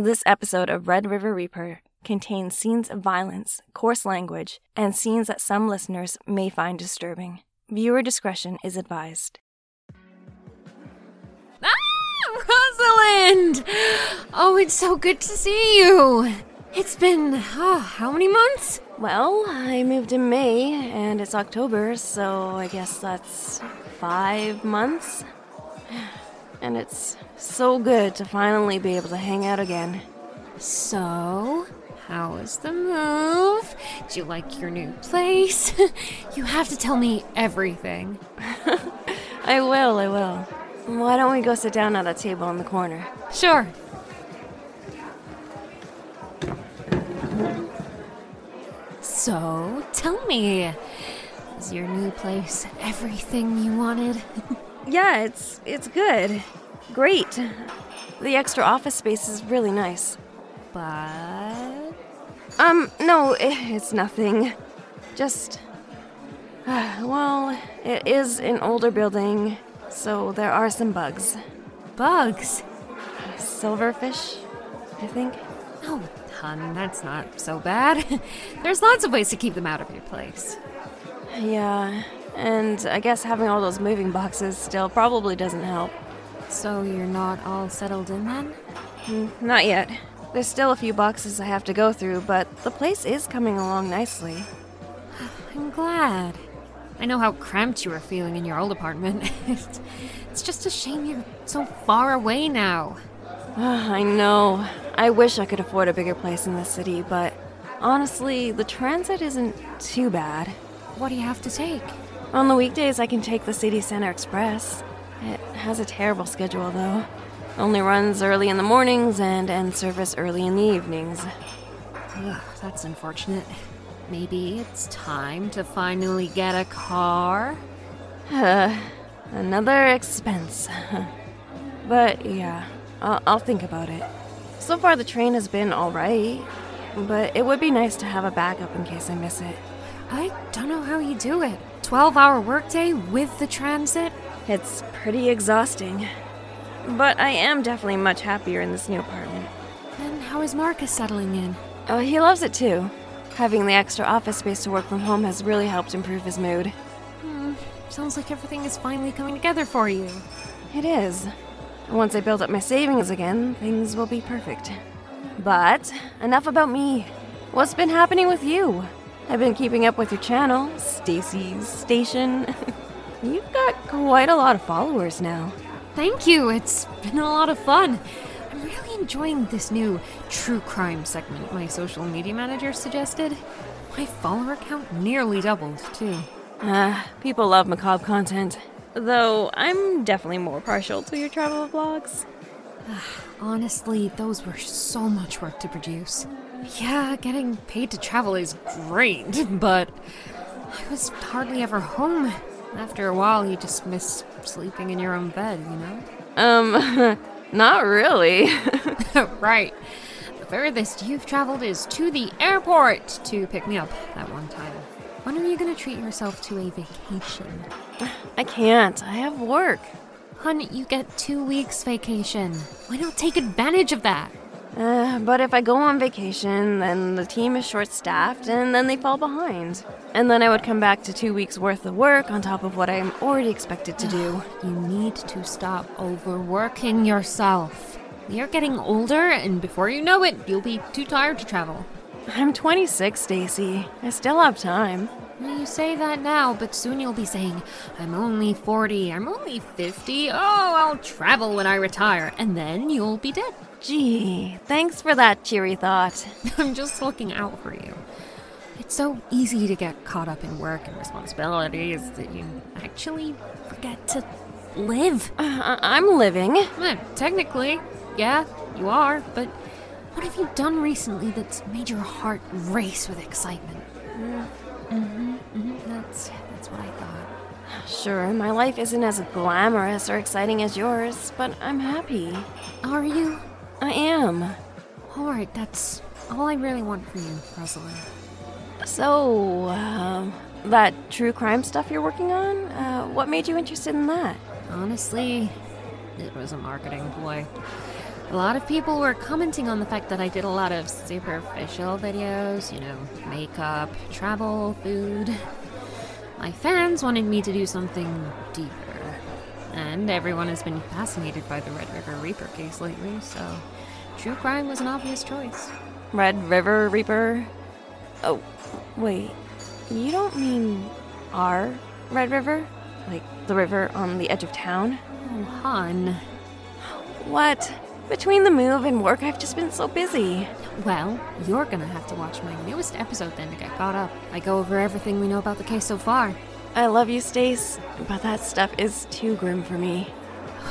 This episode of Red River Reaper contains scenes of violence, coarse language, and scenes that some listeners may find disturbing. Viewer discretion is advised. Ah, Rosalind! Oh, it's so good to see you. It's been, oh, how many months? Well, I moved in May, and it's October, so I guess that's five months. And it's so good to finally be able to hang out again. So, how was the move? Do you like your new place? you have to tell me everything. I will, I will. Why don't we go sit down at that table in the corner? Sure. So, tell me, is your new place everything you wanted? Yeah, it's it's good. Great. The extra office space is really nice. but. Um, no, i- it's nothing. Just well, it is an older building, so there are some bugs. Bugs? Silverfish, I think. Oh, hun, that's not so bad. There's lots of ways to keep them out of your place. Yeah, and I guess having all those moving boxes still probably doesn't help. So you're not all settled in then? Mm, not yet. There's still a few boxes I have to go through, but the place is coming along nicely. I'm glad. I know how cramped you were feeling in your old apartment. it's, just a shame you're so far away now. I know. I wish I could afford a bigger place in the city, but honestly, the transit isn't too bad. What do you have to take? On the weekdays, I can take the City Center Express. It has a terrible schedule, though. Only runs early in the mornings and ends service early in the evenings. Ugh, that's unfortunate. Maybe it's time to finally get a car? Another expense. but yeah, I'll, I'll think about it. So far, the train has been alright, but it would be nice to have a backup in case I miss it. I don't know how you do it. 12 hour workday with the transit? It's pretty exhausting. But I am definitely much happier in this new apartment. Then how is Marcus settling in? Oh, he loves it too. Having the extra office space to work from home has really helped improve his mood. Hmm, sounds like everything is finally coming together for you. It is. Once I build up my savings again, things will be perfect. But enough about me. What's been happening with you? I've been keeping up with your channel, Stacy's Station. You've got quite a lot of followers now. Thank you. It's been a lot of fun. I'm really enjoying this new true crime segment my social media manager suggested. My follower count nearly doubled, too. Ah, people love macabre content. Though I'm definitely more partial to your travel vlogs. Honestly, those were so much work to produce. Yeah, getting paid to travel is great, but I was hardly ever home. After a while, you just miss sleeping in your own bed, you know? Um, not really. right. The furthest you've traveled is to the airport to pick me up that one time. When are you gonna treat yourself to a vacation? I can't. I have work. Hun, you get two weeks vacation. Why not take advantage of that? Uh, but if I go on vacation, then the team is short staffed and then they fall behind. And then I would come back to two weeks worth of work on top of what I'm already expected to do. You need to stop overworking yourself. You're getting older, and before you know it, you'll be too tired to travel. I'm 26, Stacy. I still have time. You say that now, but soon you'll be saying, I'm only 40, I'm only 50, oh, I'll travel when I retire, and then you'll be dead. Gee, thanks for that cheery thought. I'm just looking out for you. It's so easy to get caught up in work and responsibilities that you actually forget to live. Uh, I'm living. Eh, technically, yeah, you are, but what have you done recently that's made your heart race with excitement? Mm-hmm, mm-hmm, that's, that's what I thought. Sure, my life isn't as glamorous or exciting as yours, but I'm happy. Are you? I am. Alright, that's all I really want for you, Rosalind. So, um, that true crime stuff you're working on? Uh, what made you interested in that? Honestly, it was a marketing ploy. A lot of people were commenting on the fact that I did a lot of superficial videos, you know, makeup, travel, food. My fans wanted me to do something deeper. And everyone has been fascinated by the Red River Reaper case lately, so true crime was an obvious choice. Red River Reaper? Oh, wait. You don't mean our Red River? Like the river on the edge of town? Oh, hon. What? Between the move and work, I've just been so busy. Well, you're gonna have to watch my newest episode then to get caught up. I go over everything we know about the case so far. I love you, Stace, but that stuff is too grim for me.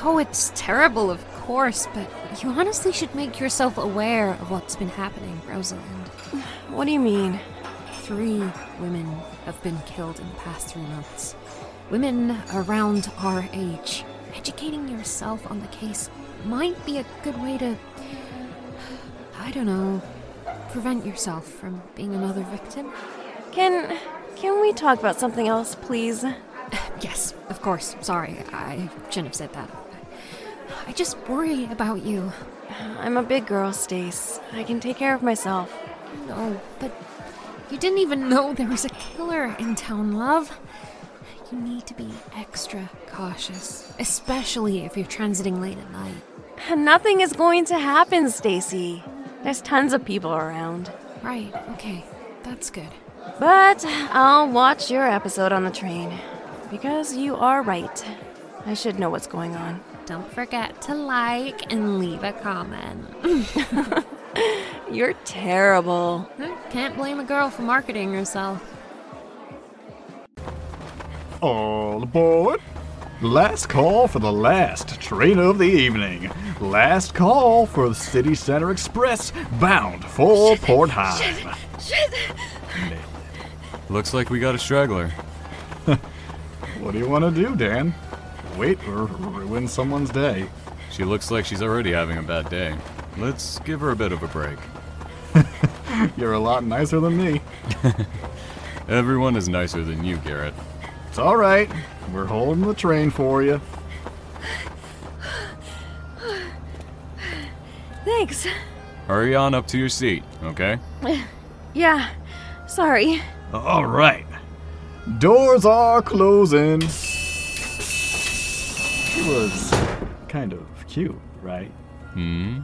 Oh, it's terrible, of course, but you honestly should make yourself aware of what's been happening, Rosalind. What do you mean? Three women have been killed in the past three months. Women around our age. Educating yourself on the case might be a good way to. I don't know. Prevent yourself from being another victim? Can. Can we talk about something else, please? Yes, of course. Sorry, I shouldn't have said that. I just worry about you. I'm a big girl, Stace. I can take care of myself. No, but you didn't even know there was a killer in town, love. You need to be extra cautious, especially if you're transiting late at night. Nothing is going to happen, Stacy. There's tons of people around. Right, okay, that's good. But I'll watch your episode on the train. Because you are right. I should know what's going on. Don't forget to like and leave a comment. You're terrible. Can't blame a girl for marketing herself. All aboard! Last call for the last train of the evening. Last call for the City Center Express bound for Port Heim. Looks like we got a straggler. What do you want to do, Dan? Wait or ruin someone's day? She looks like she's already having a bad day. Let's give her a bit of a break. You're a lot nicer than me. Everyone is nicer than you, Garrett. It's all right. We're holding the train for you. Thanks. Hurry on up to your seat, okay? Yeah, sorry. All right. Doors are closing. She was kind of cute, right? Hmm?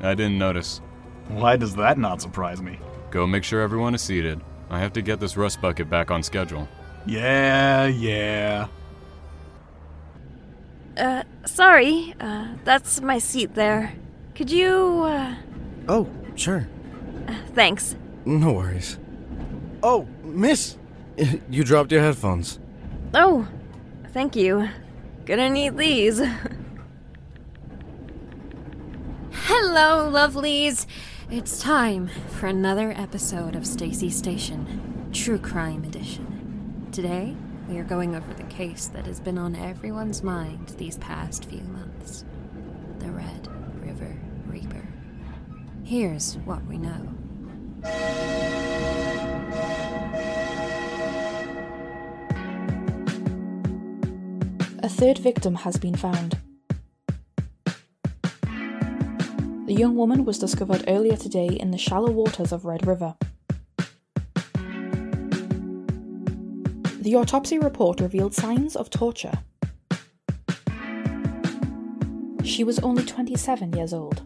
I didn't notice. Why does that not surprise me? Go make sure everyone is seated. I have to get this rust bucket back on schedule. Yeah, yeah. Uh, sorry. Uh, that's my seat there. Could you, uh, Oh, sure. thanks. No worries. Oh, miss! You dropped your headphones. Oh, thank you. Gonna need these. Hello, lovelies! It's time for another episode of Stacy Station, True Crime Edition. Today, we are going over the case that has been on everyone's mind these past few months the Red River Reaper. Here's what we know. A third victim has been found. The young woman was discovered earlier today in the shallow waters of Red River. The autopsy report revealed signs of torture. She was only 27 years old.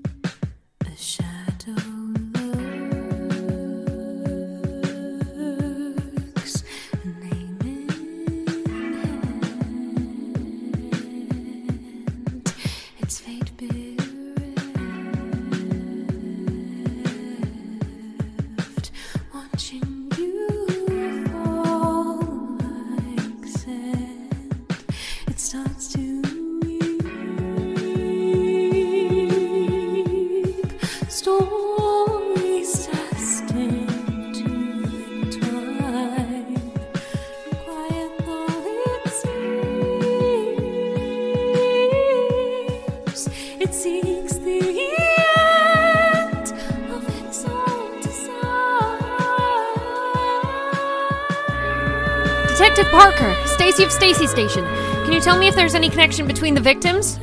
Station. Can you tell me if there's any connection between the victims?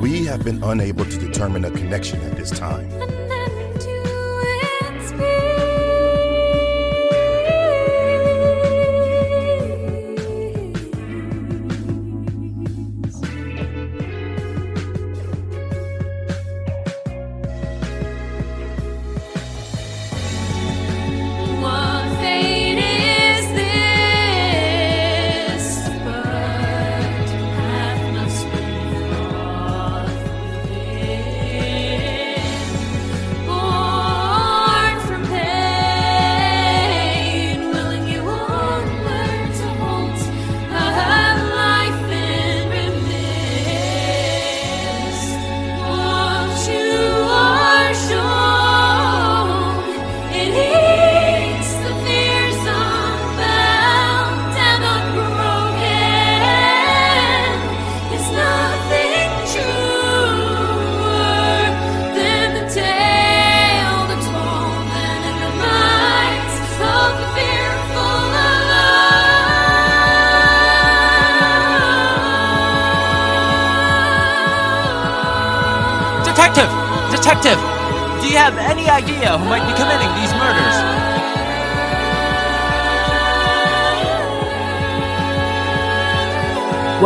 We have been unable to determine a connection at this time.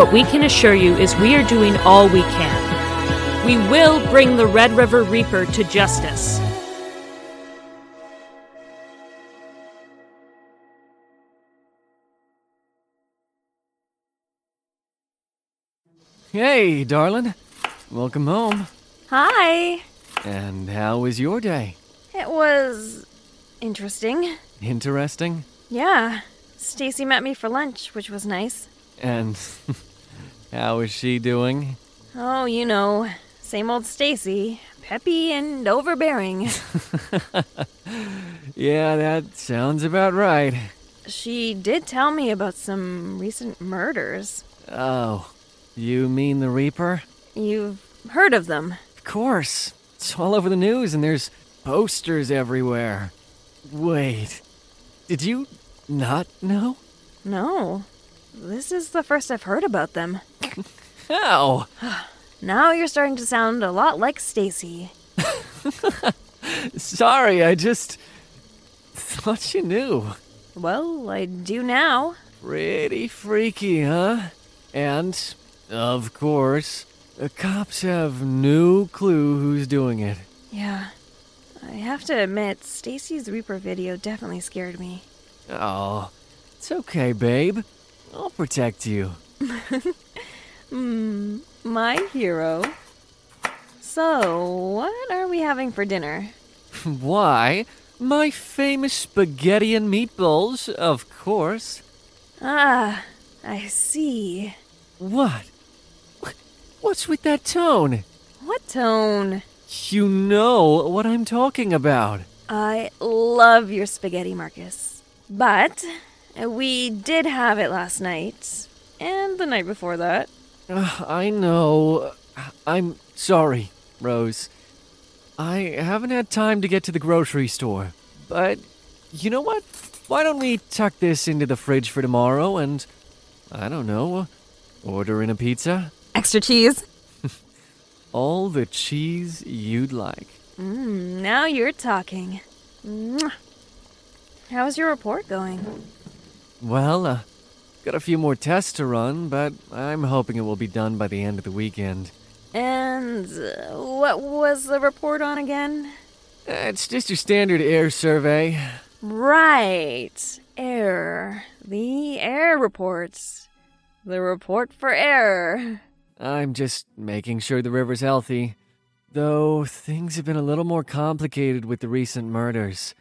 What we can assure you is we are doing all we can. We will bring the Red River Reaper to justice. Hey, darling. Welcome home. Hi. And how was your day? It was interesting. Interesting? Yeah. Stacy met me for lunch, which was nice. And how is she doing? Oh, you know, same old Stacy, peppy and overbearing. Yeah, that sounds about right. she did tell me about some recent murders. Oh, you mean the Reaper? You've heard of them. Of course. It's all over the news and there's posters everywhere. Wait, did you not know? No. This is the first I've heard about them. How? Now you're starting to sound a lot like Stacy. Sorry, I just thought you knew. Well, I do now. Pretty freaky, huh? And, of course, the cops have no clue who's doing it. Yeah. I have to admit, Stacy's Reaper video definitely scared me. Oh, it's okay, babe. I'll protect you. Hmm, my hero. So, what are we having for dinner? Why? My famous spaghetti and meatballs, of course. Ah, I see. What? What's with that tone? What tone? You know what I'm talking about. I love your spaghetti, Marcus. But we did have it last night, and the night before that. Ugh, I know. I'm sorry, Rose. I haven't had time to get to the grocery store. But you know what? Why don't we tuck this into the fridge for tomorrow and, I don't know, order in a pizza? Extra cheese? All the cheese you'd like. Mmm, now you're talking. Mwah. How's your report going? Well, uh, got a few more tests to run, but I'm hoping it will be done by the end of the weekend. And uh, what was the report on again? Uh, It's just your standard air survey. Right. Air. The air reports. The report for air. I'm just making sure the river's healthy. Though things have been a little more complicated with the recent murders.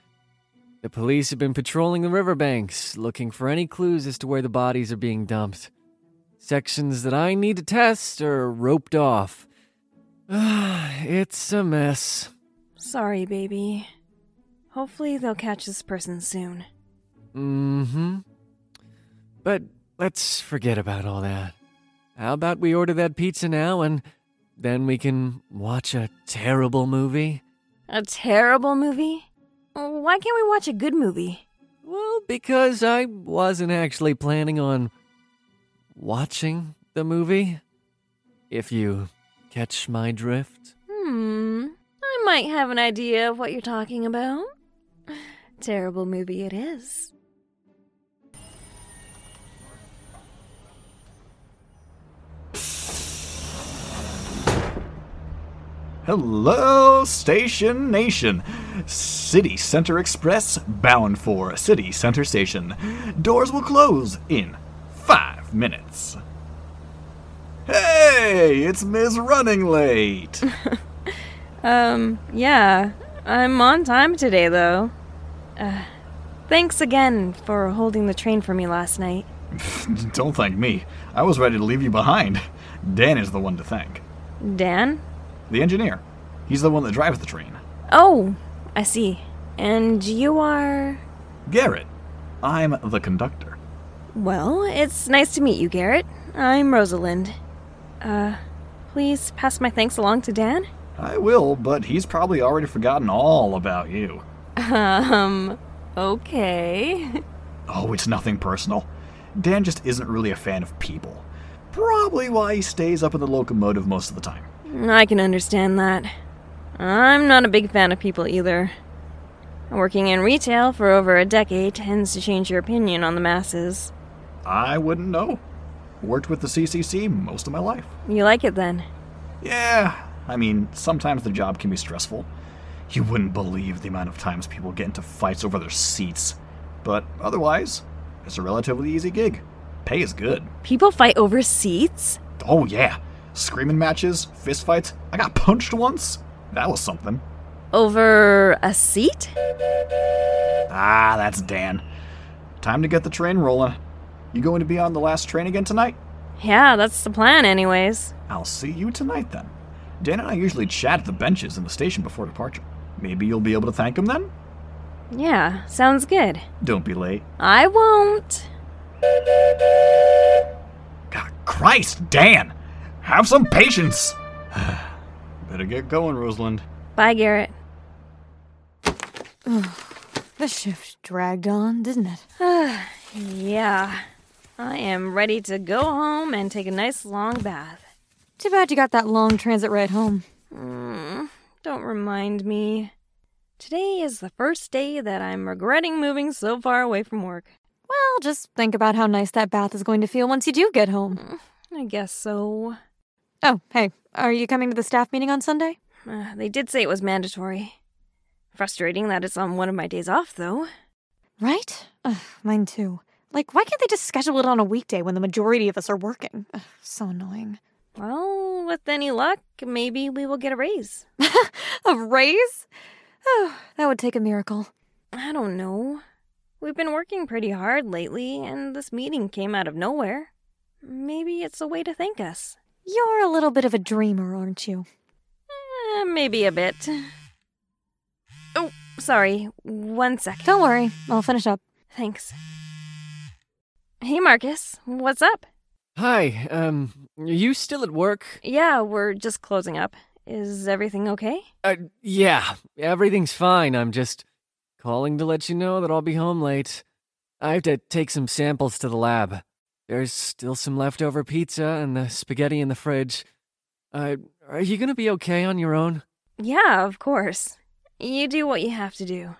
The police have been patrolling the riverbanks, looking for any clues as to where the bodies are being dumped. Sections that I need to test are roped off. it's a mess. Sorry, baby. Hopefully they'll catch this person soon. Mm hmm. But let's forget about all that. How about we order that pizza now and then we can watch a terrible movie? A terrible movie? Why can't we watch a good movie? Well, because I wasn't actually planning on watching the movie. If you Catch my drift? Hmm, I might have an idea of what you're talking about. Terrible movie it is. Hello, Station Nation. City Center Express bound for City Center Station. Doors will close in five minutes. Hey, it's Ms. Running Late. Um, yeah, I'm on time today, though. Uh, thanks again for holding the train for me last night. Don't thank me. I was ready to leave you behind. Dan is the one to thank. Dan? The engineer. He's the one that drives the train. Oh, I see. And you are. Garrett. I'm the conductor. Well, it's nice to meet you, Garrett. I'm Rosalind. Uh, please pass my thanks along to Dan? I will, but he's probably already forgotten all about you. Um, okay. Oh, it's nothing personal. Dan just isn't really a fan of people. Probably why he stays up in the locomotive most of the time. I can understand that. I'm not a big fan of people either. Working in retail for over a decade tends to change your opinion on the masses. I wouldn't know. Worked with the CCC most of my life. You like it then? Yeah, I mean, sometimes the job can be stressful. You wouldn't believe the amount of times people get into fights over their seats. But otherwise, it's a relatively easy gig. Pay is good. People fight over seats? Oh, yeah. Screaming matches, fist fights. I got punched once. That was something. Over a seat? Ah, that's Dan. Time to get the train rolling. You going to be on the last train again tonight? Yeah, that's the plan, anyways. I'll see you tonight then. Dan and I usually chat at the benches in the station before departure. Maybe you'll be able to thank him then? Yeah, sounds good. Don't be late. I won't. God, Christ, Dan! Have some patience! Better get going, Rosalind. Bye, Garrett. The shift dragged on, didn't it? yeah. I am ready to go home and take a nice long bath. Too bad you got that long transit ride home. Mm, don't remind me. Today is the first day that I'm regretting moving so far away from work. Well, just think about how nice that bath is going to feel once you do get home. I guess so. Oh, hey, are you coming to the staff meeting on Sunday? Uh, they did say it was mandatory. Frustrating that it's on one of my days off, though. Right? Ugh, mine too. Like, why can't they just schedule it on a weekday when the majority of us are working? Ugh, so annoying. Well, with any luck, maybe we will get a raise. A raise? Oh, that would take a miracle. I don't know. We've been working pretty hard lately, and this meeting came out of nowhere. Maybe it's a way to thank us. You're a little bit of a dreamer, aren't you? Eh, maybe a bit. Oh, sorry. One sec. Don't worry, I'll finish up. Thanks. Hey, Marcus. What's up? Hi, um, are you still at work? Yeah, we're just closing up. Is everything okay? Uh, yeah, everything's fine. I'm just calling to let you know that I'll be home late. I have to take some samples to the lab. There's still some leftover pizza and the spaghetti in the fridge. Uh, are you gonna be okay on your own? Yeah, of course. You do what you have to do.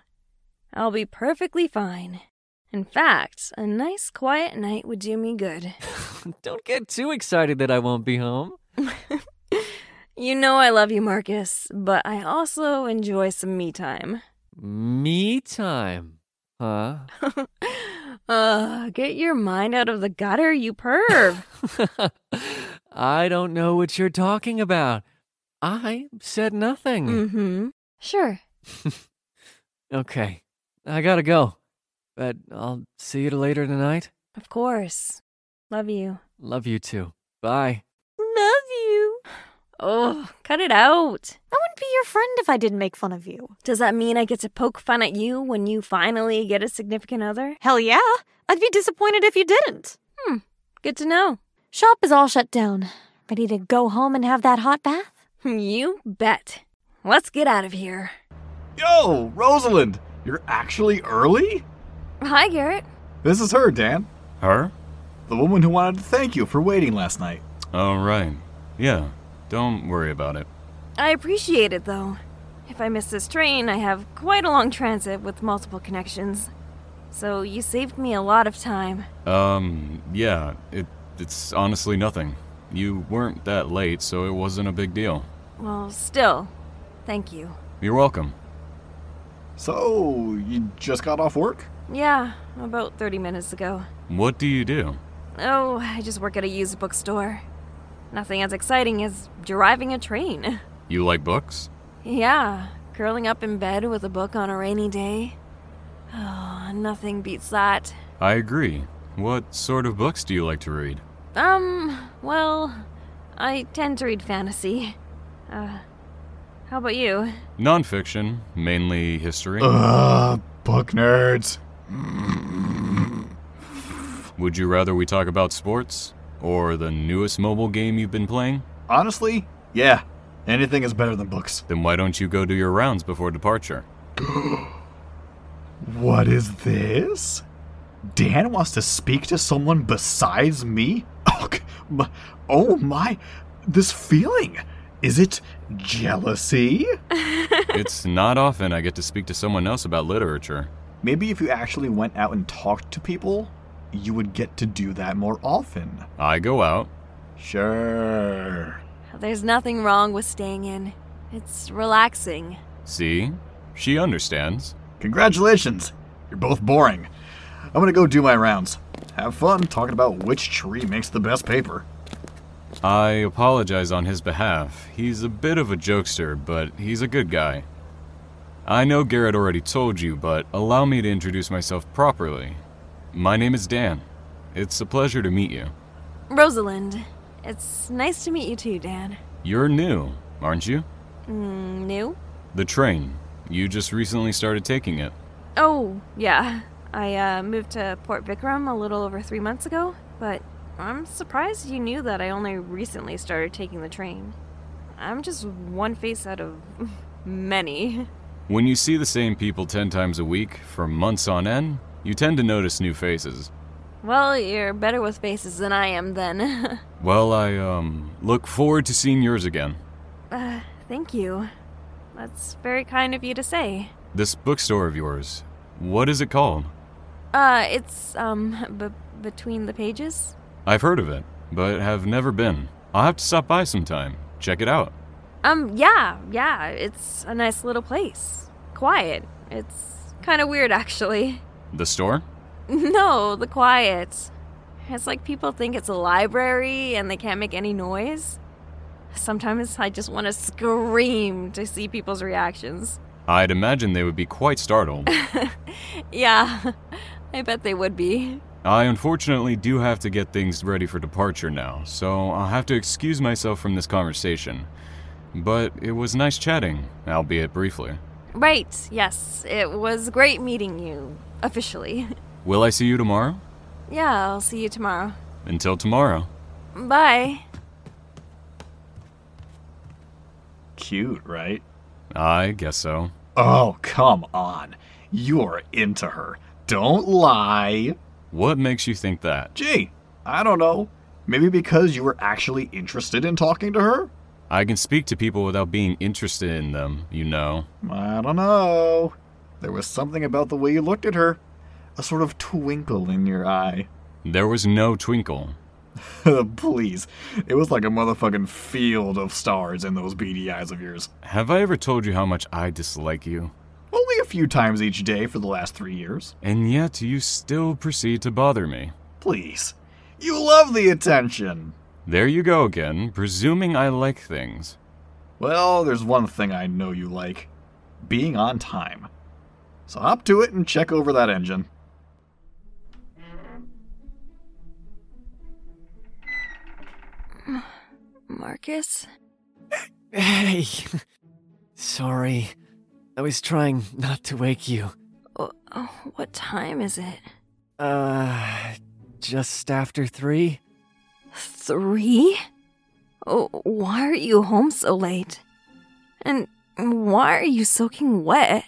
I'll be perfectly fine. In fact, a nice quiet night would do me good. Don't get too excited that I won't be home. You know I love you, Marcus, but I also enjoy some me time. Me time. Huh? uh, get your mind out of the gutter, you perv. I don't know what you're talking about. I said nothing. mm-hmm. Sure. Okay, I gotta go. But I'll see you later tonight. Of course. Love you. Love you too. Bye. Love you. Oh, cut it out. I wouldn't be your friend if I didn't make fun of you. Does that mean I get to poke fun at you when you finally get a significant other? Hell yeah. I'd be disappointed if you didn't. Hmm, good to know. Shop is all shut down. Ready to go home and have that hot bath? You bet. Let's get out of here. Yo, Rosalind! You're actually early? Hi, Garrett. This is her, Dan. Her? The woman who wanted to thank you for waiting last night. Oh, right. Yeah. Don't worry about it. I appreciate it, though. If I miss this train, I have quite a long transit with multiple connections. So you saved me a lot of time. Um, yeah, it, it's honestly nothing. You weren't that late, so it wasn't a big deal. Well, still, thank you. You're welcome. So, you just got off work? Yeah, about 30 minutes ago. What do you do? Oh, I just work at a used bookstore. Nothing as exciting as driving a train. You like books? Yeah, curling up in bed with a book on a rainy day. Oh, nothing beats that. I agree. What sort of books do you like to read? Um, well, I tend to read fantasy. Uh, how about you? Nonfiction, mainly history. Ugh, book nerds. Would you rather we talk about sports? Or the newest mobile game you've been playing? Honestly, yeah. Anything is better than books. Then why don't you go do your rounds before departure? What is this? Dan wants to speak to someone besides me? Oh, c- m- oh my, this feeling. Is it jealousy? it's not often I get to speak to someone else about literature. Maybe if you actually went out and talked to people, you would get to do that more often. I go out. Sure. There's nothing wrong with staying in. It's relaxing. See? She understands. Congratulations. You're both boring. I'm gonna go do my rounds. Have fun talking about which tree makes the best paper. I apologize on his behalf. He's a bit of a jokester, but he's a good guy. I know Garrett already told you, but allow me to introduce myself properly. My name is Dan. It's a pleasure to meet you. Rosalind, it's nice to meet you too, Dan. You're new, aren't you? Mm, new? The train. You just recently started taking it. Oh, yeah. I uh, moved to Port Vikram a little over three months ago, but I'm surprised you knew that I only recently started taking the train. I'm just one face out of many. When you see the same people 10 times a week for months on end, you tend to notice new faces. Well, you're better with faces than I am then. Well, I, um, look forward to seeing yours again. uh, thank you. That's very kind of you to say. This bookstore of yours, what is it called? Uh, it's, um, b- between the pages? I've heard of it, but have never been. I'll have to stop by sometime. Check it out. Um, yeah, yeah, it's a nice little place. Quiet. It's kind of weird, actually. The store? No, the quiet. It's like people think it's a library and they can't make any noise. Sometimes I just want to scream to see people's reactions. I'd imagine they would be quite startled. Yeah, I bet they would be. I unfortunately do have to get things ready for departure now, so I'll have to excuse myself from this conversation. But it was nice chatting, albeit briefly. Right, yes, it was great meeting you, officially. Will I see you tomorrow? Yeah, I'll see you tomorrow. Until tomorrow. Bye. Cute, right? I guess so. Oh, come on. You're into her. Don't lie. What makes you think that? Gee, I don't know. Maybe because you were actually interested in talking to her? I can speak to people without being interested in them, you know. I don't know. There was something about the way you looked at her. A sort of twinkle in your eye. There was no twinkle. Please. It was like a motherfucking field of stars in those beady eyes of yours. Have I ever told you how much I dislike you? Only a few times each day for the last three years. And yet you still proceed to bother me. Please. You love the attention. There you go again, presuming I like things. Well, there's one thing I know you like being on time. So hop to it and check over that engine. Marcus? Hey! Sorry. I was trying not to wake you. Oh, oh, what time is it? Uh, just after three? Three? Oh, why are you home so late? And why are you soaking wet?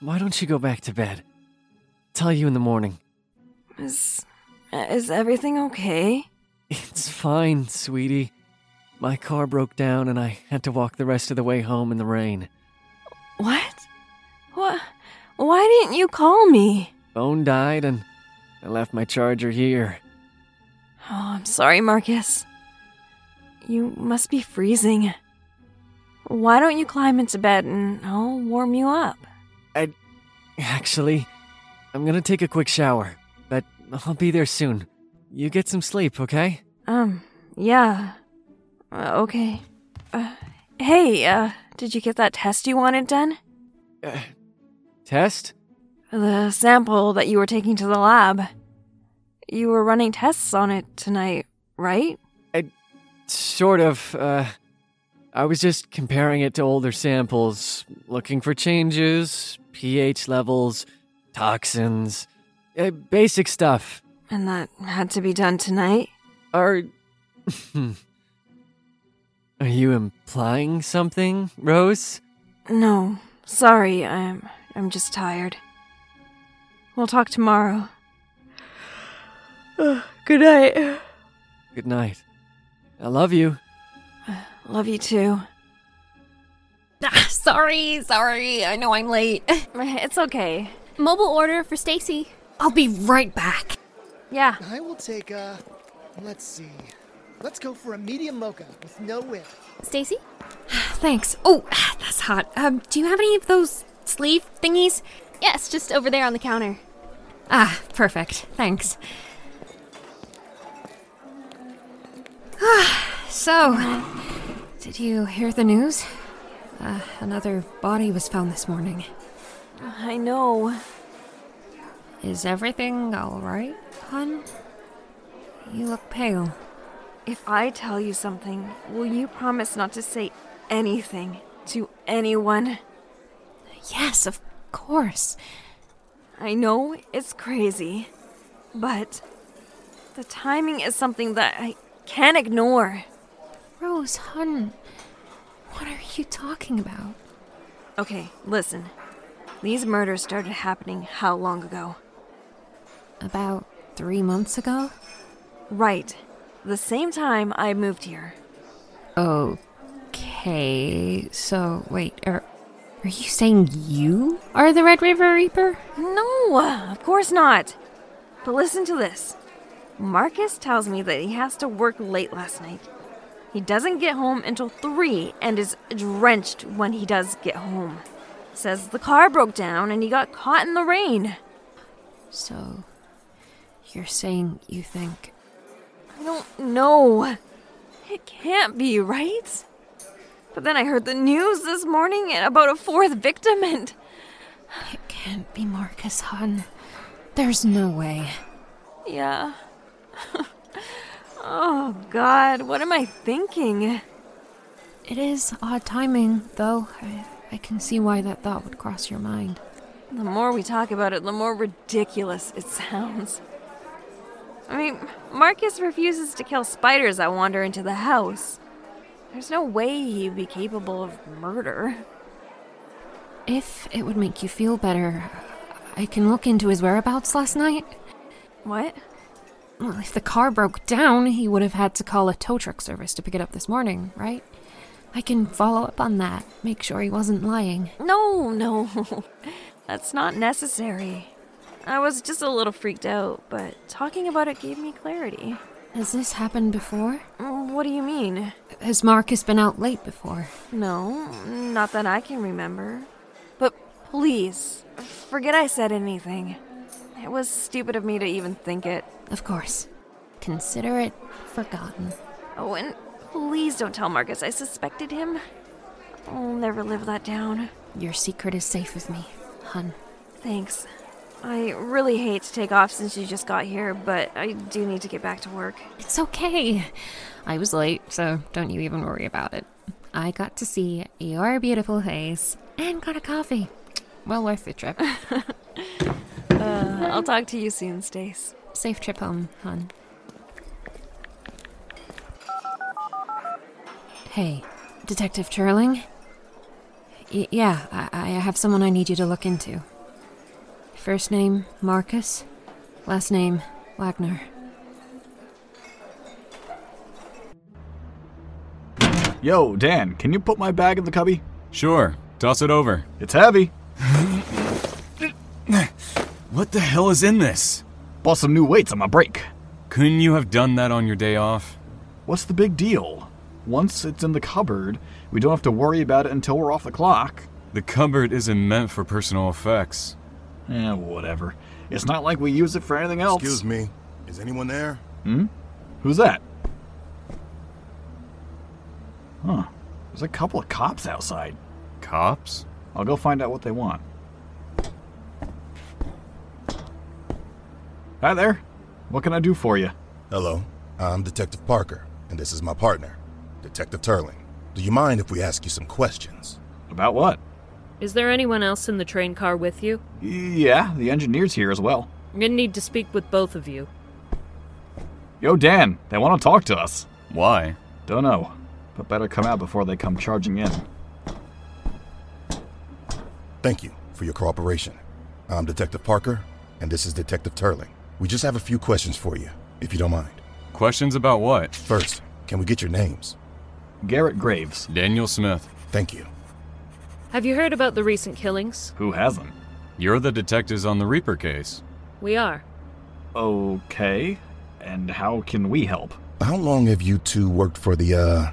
Why don't you go back to bed? Tell you in the morning. Is is everything okay? It's fine, sweetie. My car broke down and I had to walk the rest of the way home in the rain. What? What? Why didn't you call me? Phone died and I left my charger here. Oh, I'm sorry, Marcus. You must be freezing. Why don't you climb into bed and I'll warm you up? Actually, I'm gonna take a quick shower, but I'll be there soon. You get some sleep, okay? Um, yeah. Uh, okay. Uh, hey, uh, did you get that test you wanted done? Uh, test? The sample that you were taking to the lab. You were running tests on it tonight, right? I, sort of, uh. I was just comparing it to older samples, looking for changes, pH levels, toxins, uh, basic stuff. And that had to be done tonight? Are. Are you implying something, Rose? No, sorry, I'm I'm just tired. We'll talk tomorrow. Good night. Good night. I love you. Love you too. Ah, sorry, sorry. I know I'm late. It's okay. Mobile order for Stacy. I'll be right back. Yeah. I will take a. Let's see. Let's go for a medium mocha with no whip. Stacy? Thanks. Oh, that's hot. Um, do you have any of those sleeve thingies? Yes, just over there on the counter. Ah, perfect. Thanks. so, did you hear the news? Uh, another body was found this morning. I know. Is everything alright, hon? You look pale. If I tell you something, will you promise not to say anything to anyone? Yes, of course. I know it's crazy, but the timing is something that I can't ignore. Rose, hun, what are you talking about? Okay, listen. These murders started happening how long ago? About three months ago? Right. The same time I moved here. Okay, so wait, are, are you saying you are the Red River Reaper? No, of course not. But listen to this. Marcus tells me that he has to work late last night. He doesn't get home until 3 and is drenched when he does get home. Says the car broke down and he got caught in the rain. So, you're saying you think. I don't know. It can't be, right? But then I heard the news this morning about a fourth victim and. It can't be Marcus, hon. There's no way. Yeah. oh, God, what am I thinking? It is odd timing, though. I, I can see why that thought would cross your mind. The more we talk about it, the more ridiculous it sounds. I mean, Marcus refuses to kill spiders that wander into the house. There's no way he'd be capable of murder. If it would make you feel better, I can look into his whereabouts last night. What? Well, if the car broke down, he would have had to call a tow truck service to pick it up this morning, right? I can follow up on that, make sure he wasn't lying. No, no. That's not necessary. I was just a little freaked out, but talking about it gave me clarity. Has this happened before? What do you mean? Has Marcus been out late before? No, not that I can remember. But please, forget I said anything. It was stupid of me to even think it. Of course. Consider it forgotten. Oh, and please don't tell Marcus I suspected him. I'll never live that down. Your secret is safe with me, hun. Thanks. I really hate to take off since you just got here, but I do need to get back to work. It's okay. I was late, so don't you even worry about it. I got to see your beautiful face and got a coffee. Well worth the trip. Uh, I'll talk to you soon, Stace. Safe trip home, hon. Hey, Detective Turling? Y- yeah, I-, I have someone I need you to look into. First name, Marcus. Last name, Wagner. Yo, Dan, can you put my bag in the cubby? Sure, toss it over. It's heavy. What the hell is in this? Bought some new weights on my break. Couldn't you have done that on your day off? What's the big deal? Once it's in the cupboard, we don't have to worry about it until we're off the clock. The cupboard isn't meant for personal effects. Eh, whatever. It's not like we use it for anything else. Excuse me. Is anyone there? Hmm? Who's that? Huh. There's a couple of cops outside. Cops? I'll go find out what they want. Hi there. What can I do for you? Hello. I'm Detective Parker, and this is my partner, Detective Turling. Do you mind if we ask you some questions? About what? Is there anyone else in the train car with you? Yeah, the engineer's here as well. I'm gonna need to speak with both of you. Yo, Dan, they want to talk to us. Why? Don't know, but better come out before they come charging in. Thank you for your cooperation. I'm Detective Parker, and this is Detective Turling. We just have a few questions for you, if you don't mind. Questions about what? First, can we get your names? Garrett Graves. Daniel Smith. Thank you. Have you heard about the recent killings? Who hasn't? You're the detectives on the Reaper case. We are. Okay, and how can we help? How long have you two worked for the, uh,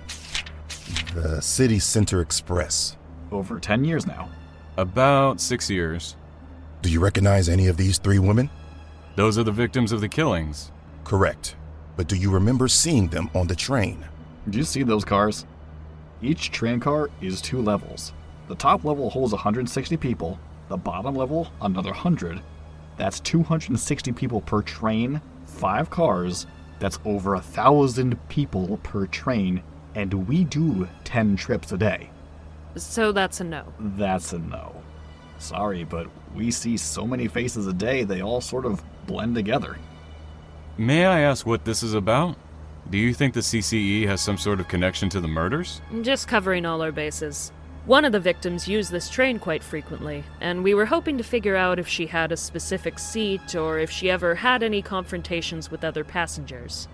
the City Center Express? Over 10 years now. About six years. Do you recognize any of these three women? Those are the victims of the killings. Correct. But do you remember seeing them on the train? Do you see those cars? Each train car is two levels. The top level holds 160 people, the bottom level, another 100. That's 260 people per train, five cars. That's over a thousand people per train, and we do 10 trips a day. So that's a no. That's a no. Sorry, but we see so many faces a day, they all sort of blend together. May I ask what this is about? Do you think the CCE has some sort of connection to the murders? Just covering all our bases. One of the victims used this train quite frequently, and we were hoping to figure out if she had a specific seat or if she ever had any confrontations with other passengers.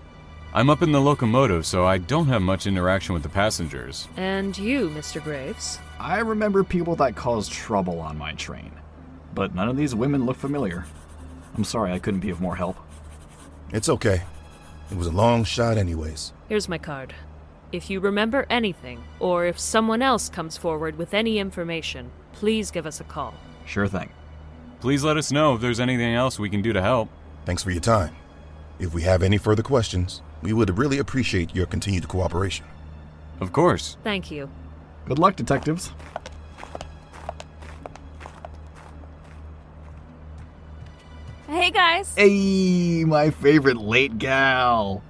I'm up in the locomotive, so I don't have much interaction with the passengers. And you, Mr. Graves? I remember people that caused trouble on my train, but none of these women look familiar. I'm sorry I couldn't be of more help. It's okay. It was a long shot, anyways. Here's my card. If you remember anything, or if someone else comes forward with any information, please give us a call. Sure thing. Please let us know if there's anything else we can do to help. Thanks for your time. If we have any further questions, we would really appreciate your continued cooperation. Of course. Thank you. Good luck, detectives. Hey guys! Hey, my favorite late gal.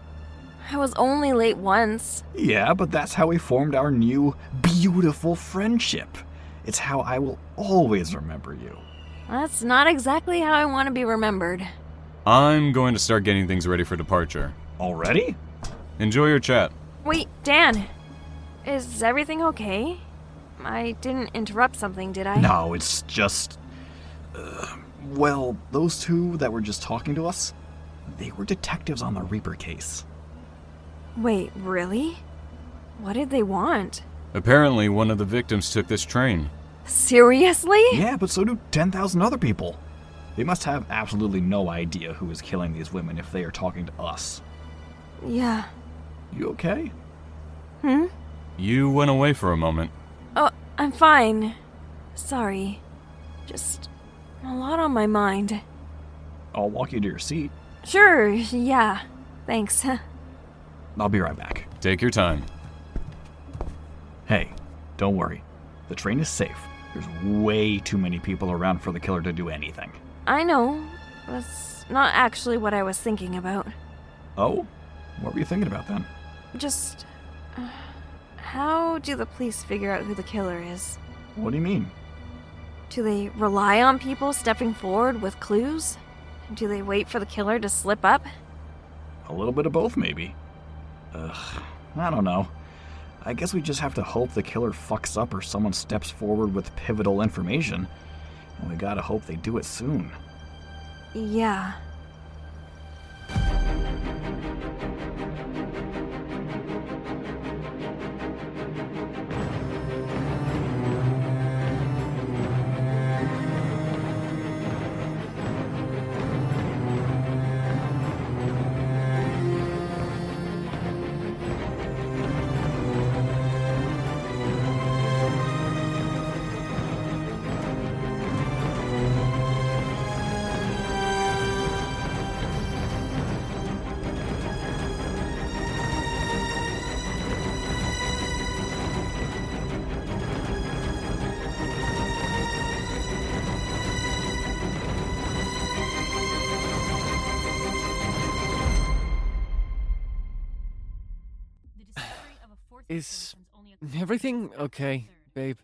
I was only late once. Yeah, but that's how we formed our new, beautiful friendship. It's how I will always remember you. That's not exactly how I want to be remembered. I'm going to start getting things ready for departure. Already? Enjoy your chat. Wait, Dan. Is everything okay? I didn't interrupt something, did I? No, it's just. Uh, well, those two that were just talking to us, they were detectives on the Reaper case. Wait, really? What did they want? Apparently, one of the victims took this train. Seriously? Yeah, but so do 10,000 other people. They must have absolutely no idea who is killing these women if they are talking to us. Yeah. You okay? Hmm? You went away for a moment. Oh, I'm fine. Sorry. Just a lot on my mind. I'll walk you to your seat. Sure, yeah. Thanks. I'll be right back. Take your time. Hey, don't worry. The train is safe. There's way too many people around for the killer to do anything. I know. That's not actually what I was thinking about. Oh? What were you thinking about then? Just. Uh, how do the police figure out who the killer is? What do you mean? Do they rely on people stepping forward with clues? Do they wait for the killer to slip up? A little bit of both, maybe. Ugh, I don't know. I guess we just have to hope the killer fucks up or someone steps forward with pivotal information. And we gotta hope they do it soon. Yeah. Everything okay, babe?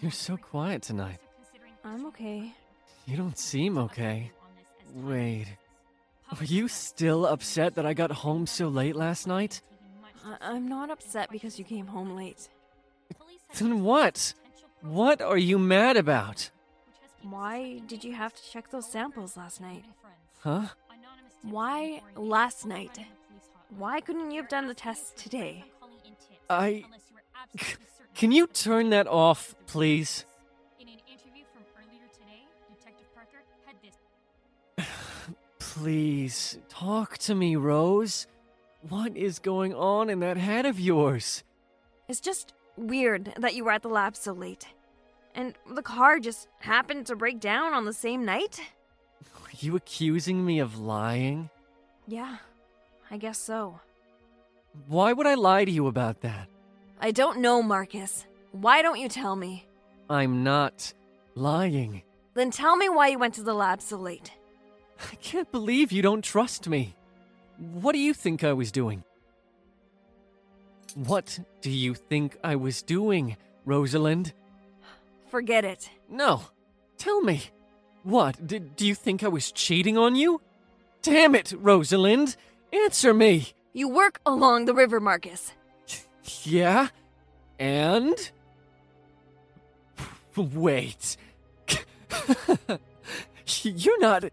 You're so quiet tonight. I'm okay. You don't seem okay. Wait. Are you still upset that I got home so late last night? I- I'm not upset because you came home late. Then what? What are you mad about? Why did you have to check those samples last night? Huh? Why last night? Why couldn't you have done the test today? I. Can you turn that off, please? Please, talk to me, Rose. What is going on in that head of yours? It's just weird that you were at the lab so late. And the car just happened to break down on the same night? Are you accusing me of lying? Yeah, I guess so. Why would I lie to you about that? I don't know, Marcus. Why don't you tell me? I'm not lying. Then tell me why you went to the lab so late. I can't believe you don't trust me. What do you think I was doing? What do you think I was doing, Rosalind? Forget it. No. Tell me. What? D- do you think I was cheating on you? Damn it, Rosalind! Answer me! You work along the river, Marcus. Yeah? And? Wait. You're not.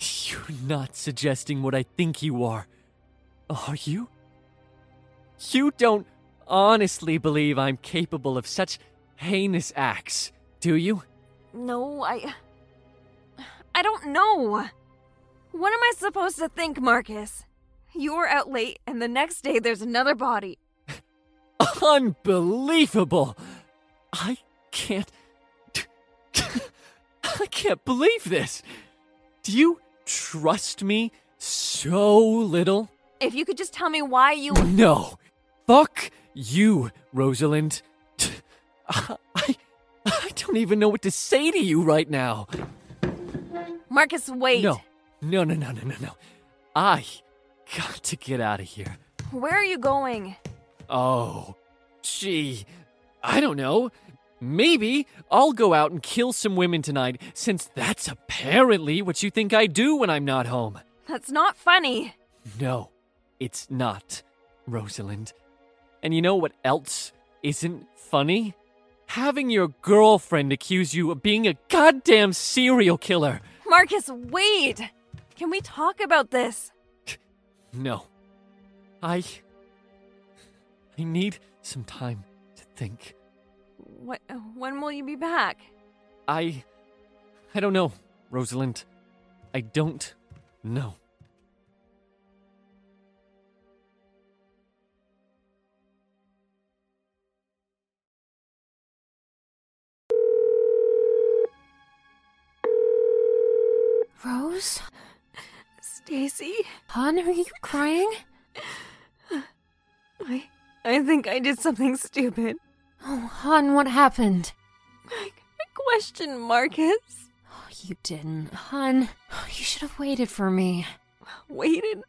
You're not suggesting what I think you are. Are you? You don't honestly believe I'm capable of such heinous acts, do you? No, I. I don't know. What am I supposed to think, Marcus? You were out late, and the next day there's another body. Unbelievable! I can't. I can't believe this! Do you trust me so little? If you could just tell me why you. No! Fuck you, Rosalind. I, I don't even know what to say to you right now. Marcus, wait. No, no, no, no, no, no, no. I got to get out of here. Where are you going? Oh, gee, I don't know. Maybe I'll go out and kill some women tonight, since that's apparently what you think I do when I'm not home. That's not funny. No, it's not, Rosalind. And you know what else isn't funny? Having your girlfriend accuse you of being a goddamn serial killer. Marcus, wait! Can we talk about this? No. I. I need some time to think. What, when will you be back? I. I don't know, Rosalind. I don't know. Rose? Stacy? Hon, are you crying? I. I think I did something stupid. Oh, Hon, what happened? I, I question Marcus. Oh, you didn't. Hon, oh, you should have waited for me. Waited?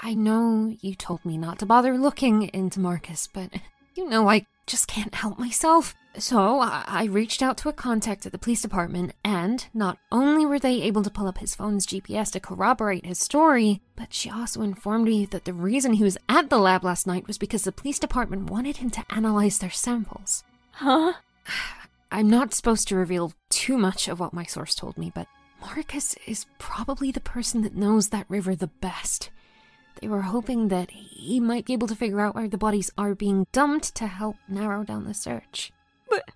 I know you told me not to bother looking into Marcus, but you know I just can't help myself. So I, I reached out to a contact at the police department, and not only were they able to pull up his phone's GPS to corroborate his story, but she also informed me that the reason he was at the lab last night was because the police department wanted him to analyze their samples. Huh? I'm not supposed to reveal too much of what my source told me, but Marcus is probably the person that knows that river the best. They were hoping that he might be able to figure out where the bodies are being dumped to help narrow down the search. But.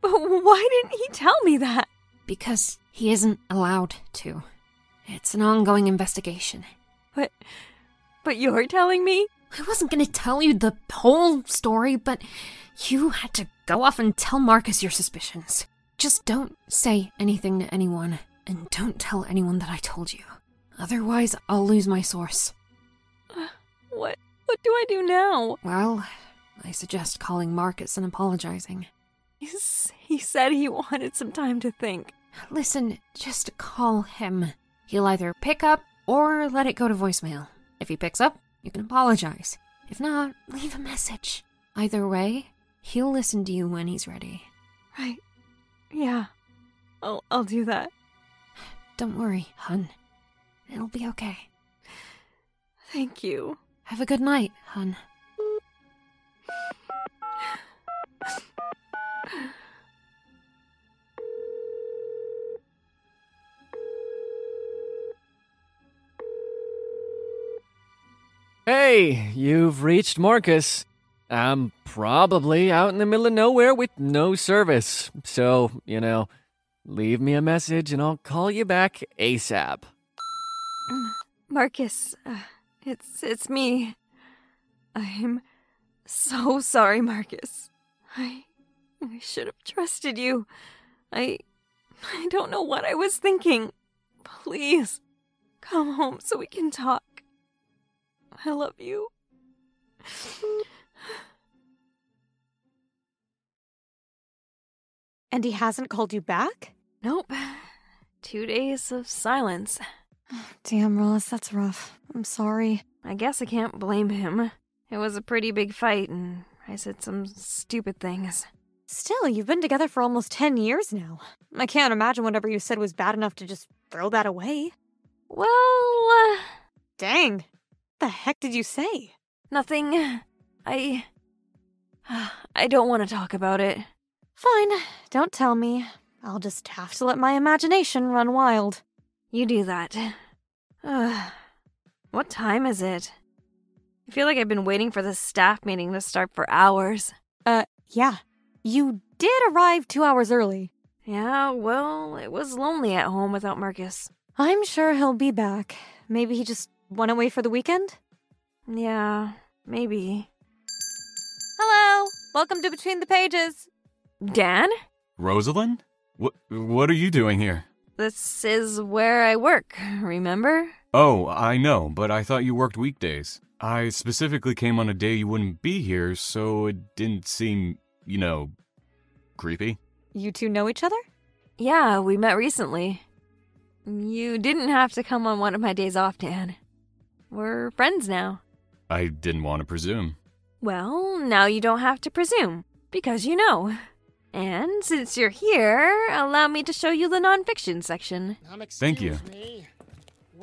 But why didn't he tell me that? Because he isn't allowed to. It's an ongoing investigation. But. But you're telling me? I wasn't gonna tell you the whole story, but you had to go off and tell Marcus your suspicions. Just don't say anything to anyone, and don't tell anyone that I told you. Otherwise, I'll lose my source. What? What do I do now? Well, I suggest calling Marcus and apologizing. He's, he said he wanted some time to think. Listen, just call him. He'll either pick up or let it go to voicemail. If he picks up, you can apologize. If not, leave a message. Either way, he'll listen to you when he's ready. Right. Yeah. I'll, I'll do that. Don't worry, hun. It'll be okay. Thank you. Have a good night, hun. Hey, you've reached Marcus. I'm probably out in the middle of nowhere with no service. So, you know, leave me a message and I'll call you back ASAP. Marcus, uh, it's it's me. I'm so sorry, Marcus. I I should have trusted you. I I don't know what I was thinking. Please come home so we can talk. I love you. And he hasn't called you back? Nope. Two days of silence. Damn, Ross, that's rough. I'm sorry. I guess I can't blame him. It was a pretty big fight, and I said some stupid things. Still, you've been together for almost 10 years now. I can't imagine whatever you said was bad enough to just throw that away. Well, uh, Dang. What the heck did you say? nothing. I. I don't want to talk about it. Fine, don't tell me. I'll just have to let my imagination run wild. You do that. Ugh. what time is it? I feel like I've been waiting for this staff meeting to start for hours. Uh, yeah. You did arrive two hours early. Yeah, well, it was lonely at home without Marcus. I'm sure he'll be back. Maybe he just went away for the weekend? Yeah, maybe. Hello! Welcome to Between the Pages. Dan? Rosalind? What, what are you doing here? This is where I work, remember? Oh, I know, but I thought you worked weekdays. I specifically came on a day you wouldn't be here, so it didn't seem, you know, creepy. You two know each other? Yeah, we met recently. You didn't have to come on one of my days off, Dan. We're friends now. I didn't want to presume. Well, now you don't have to presume, because you know. And since you're here, allow me to show you the nonfiction section. Um, Thank you. Me.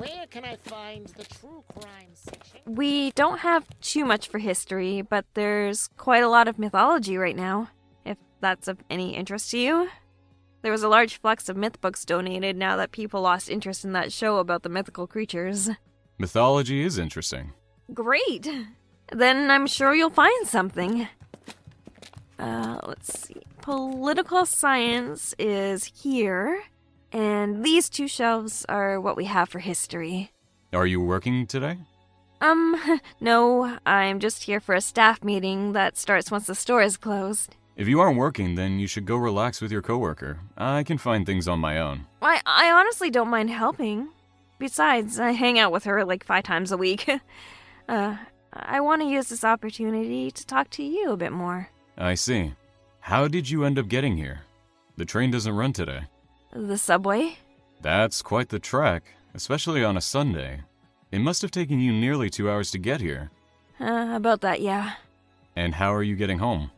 Where can I find the true crime section? We don't have too much for history, but there's quite a lot of mythology right now, if that's of any interest to you. There was a large flux of myth books donated now that people lost interest in that show about the mythical creatures. Mythology is interesting. Great! Then I'm sure you'll find something. Uh, let's see. Political science is here, and these two shelves are what we have for history. Are you working today? Um, no, I'm just here for a staff meeting that starts once the store is closed. If you aren't working, then you should go relax with your coworker. I can find things on my own. I, I honestly don't mind helping. Besides, I hang out with her like five times a week. uh, I want to use this opportunity to talk to you a bit more. I see. How did you end up getting here? The train doesn't run today. The subway? That's quite the trek, especially on a Sunday. It must have taken you nearly two hours to get here. Uh, about that, yeah. And how are you getting home?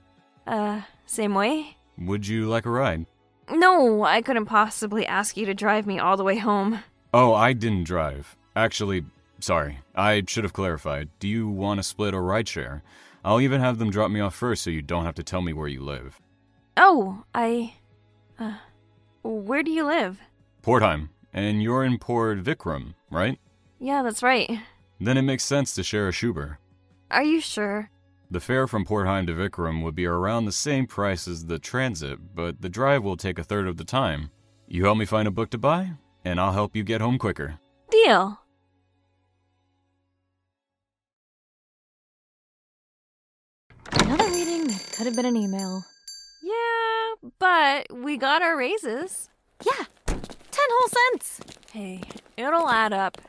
Uh, same way? Would you like a ride? No, I couldn't possibly ask you to drive me all the way home. Oh, I didn't drive. Actually, sorry. I should have clarified. Do you want to split or rideshare? I'll even have them drop me off first so you don't have to tell me where you live. Oh, I. Uh, where do you live? Portheim, and you're in Port Vikram, right? Yeah, that's right. Then it makes sense to share a Schuber. Are you sure? The fare from Portheim to Vikram would be around the same price as the transit, but the drive will take a third of the time. You help me find a book to buy, and I'll help you get home quicker. Deal. Another reading that could have been an email. Yeah, but we got our raises. Yeah, ten whole cents. Hey, it'll add up.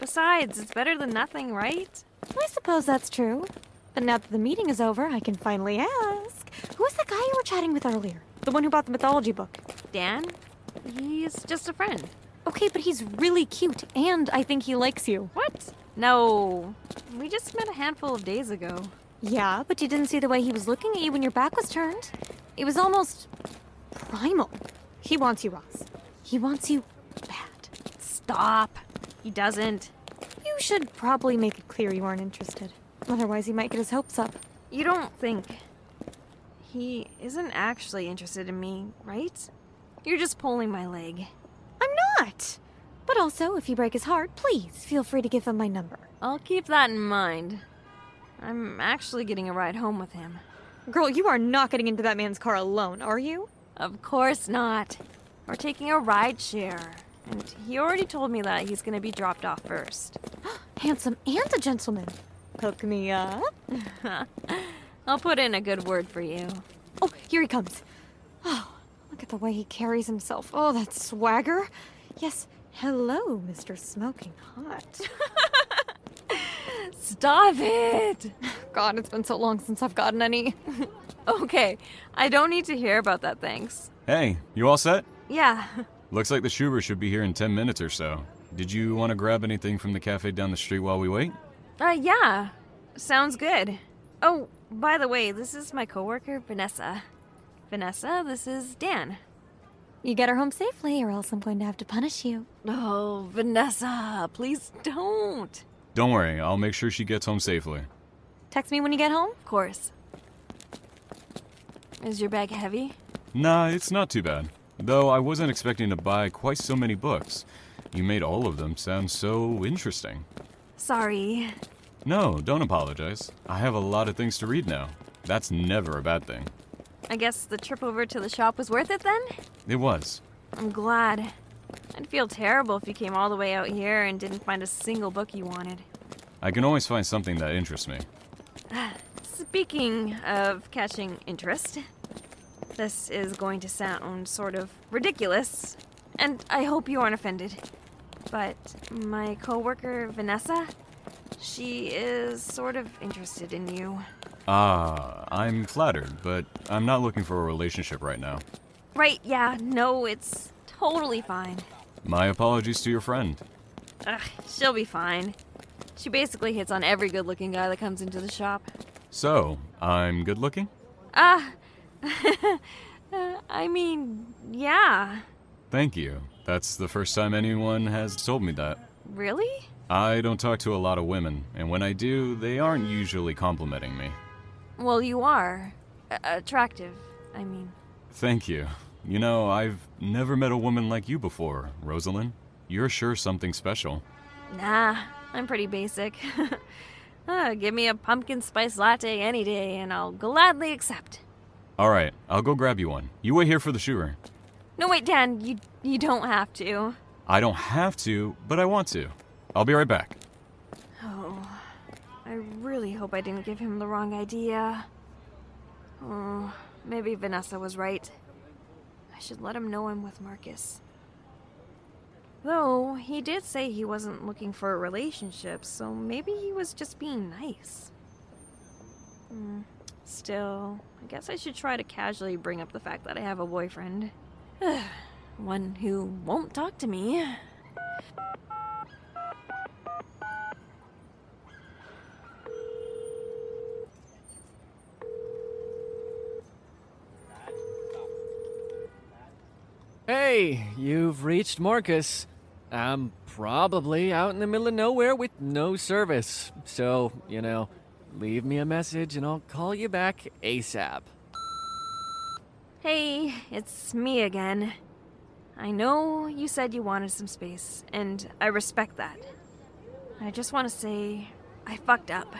Besides, it's better than nothing, right? I suppose that's true. But now that the meeting is over, I can finally ask Who was the guy you were chatting with earlier? The one who bought the mythology book? Dan? He's just a friend. Okay, but he's really cute, and I think he likes you. What? No, we just met a handful of days ago. Yeah, but you didn't see the way he was looking at you when your back was turned. It was almost primal. He wants you, Ross. He wants you bad. Stop. He doesn't. You should probably make it clear you aren't interested. Otherwise, he might get his hopes up. You don't think. He isn't actually interested in me, right? You're just pulling my leg. I'm not! But also, if you break his heart, please feel free to give him my number. I'll keep that in mind. I'm actually getting a ride home with him. Girl, you are not getting into that man's car alone, are you? Of course not. We're taking a ride share. And he already told me that he's gonna be dropped off first. Handsome and a gentleman. Hook me up. I'll put in a good word for you. Oh, here he comes. Oh, look at the way he carries himself. Oh, that swagger. Yes, hello, Mr. Smoking Hot. Stop it! God, it's been so long since I've gotten any. okay, I don't need to hear about that, thanks. Hey, you all set? Yeah. Looks like the Schubert should be here in 10 minutes or so. Did you want to grab anything from the cafe down the street while we wait? Uh, yeah. Sounds good. Oh, by the way, this is my coworker, Vanessa. Vanessa, this is Dan. You get her home safely, or else I'm going to have to punish you. Oh, Vanessa, please don't. Don't worry, I'll make sure she gets home safely. Text me when you get home? Of course. Is your bag heavy? Nah, it's not too bad. Though I wasn't expecting to buy quite so many books. You made all of them sound so interesting. Sorry. No, don't apologize. I have a lot of things to read now. That's never a bad thing. I guess the trip over to the shop was worth it then? It was. I'm glad. I'd feel terrible if you came all the way out here and didn't find a single book you wanted. I can always find something that interests me. Speaking of catching interest, this is going to sound sort of ridiculous, and I hope you aren't offended. But my coworker, Vanessa, she is sort of interested in you. Ah, I'm flattered, but I'm not looking for a relationship right now. Right, yeah, no, it's totally fine. My apologies to your friend. Ugh, she'll be fine. She basically hits on every good looking guy that comes into the shop. So, I'm good looking? Ah, uh, I mean, yeah. Thank you. That's the first time anyone has told me that. Really? I don't talk to a lot of women, and when I do, they aren't usually complimenting me. Well, you are. A- attractive, I mean. Thank you. You know, I've never met a woman like you before, Rosalind. You're sure something special. Nah, I'm pretty basic. Ah, give me a pumpkin spice latte any day, and I'll gladly accept. All right, I'll go grab you one. You wait here for the shooter. No, wait, Dan, you you don't have to. I don't have to, but I want to. I'll be right back. Oh, I really hope I didn't give him the wrong idea. Oh, maybe Vanessa was right. I should let him know I'm with Marcus. Though, he did say he wasn't looking for a relationship, so maybe he was just being nice. Hmm, Still, I guess I should try to casually bring up the fact that I have a boyfriend. One who won't talk to me. Hey, you've reached Marcus. I'm probably out in the middle of nowhere with no service. So, you know, leave me a message and I'll call you back ASAP. Hey, it's me again. I know you said you wanted some space, and I respect that. I just want to say I fucked up.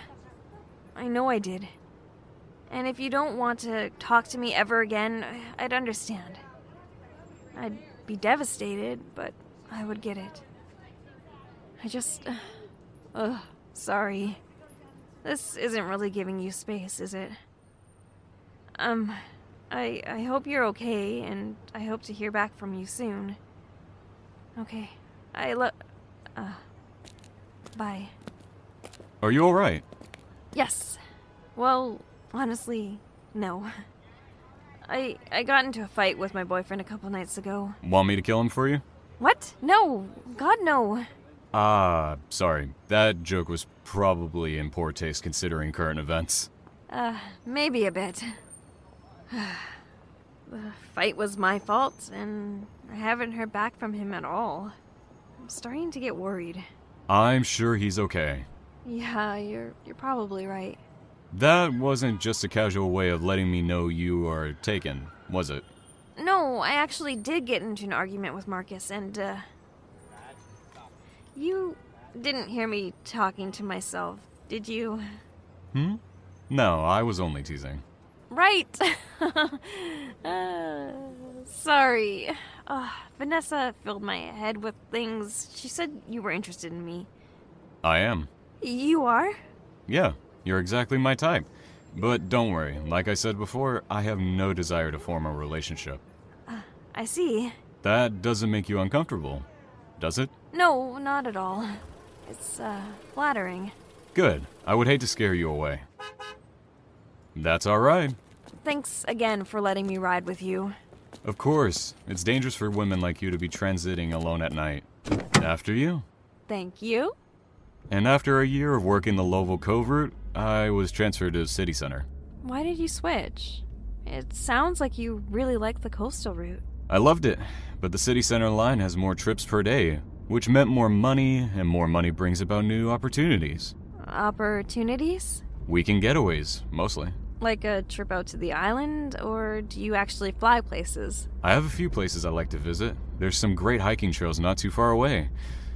I know I did. And if you don't want to talk to me ever again, I'd understand. I'd be devastated, but I would get it. I just. Ugh, sorry. This isn't really giving you space, is it? Um, I I hope you're okay, and I hope to hear back from you soon. Okay, I love. Uh, bye. Are you alright? Yes. Well, honestly, no. I I got into a fight with my boyfriend a couple nights ago. Want me to kill him for you? What? No, God no. Ah, sorry. That joke was probably in poor taste considering current events. Uh, maybe a bit. the fight was my fault, and I haven't heard back from him at all. I'm starting to get worried. I'm sure he's okay. Yeah, you're you're probably right. That wasn't just a casual way of letting me know you are taken, was it? No, I actually did get into an argument with Marcus, and uh, you didn't hear me talking to myself, did you? Hmm? No, I was only teasing. Right. uh, sorry. Uh, Vanessa filled my head with things. She said you were interested in me. I am. You are? Yeah, you're exactly my type. But don't worry, like I said before, I have no desire to form a relationship. I see. That doesn't make you uncomfortable, does it? No, not at all. It's, uh, flattering. Good. I would hate to scare you away. That's alright. Thanks again for letting me ride with you. Of course, it's dangerous for women like you to be transiting alone at night. After you. Thank you. And after a year of working the Lovell Cove route, I was transferred to City Center. Why did you switch? It sounds like you really like the coastal route. I loved it, but the City Center line has more trips per day, which meant more money, and more money brings about new opportunities. Opportunities? Weekend getaways, mostly. Like a trip out to the island, or do you actually fly places? I have a few places I like to visit. There's some great hiking trails not too far away.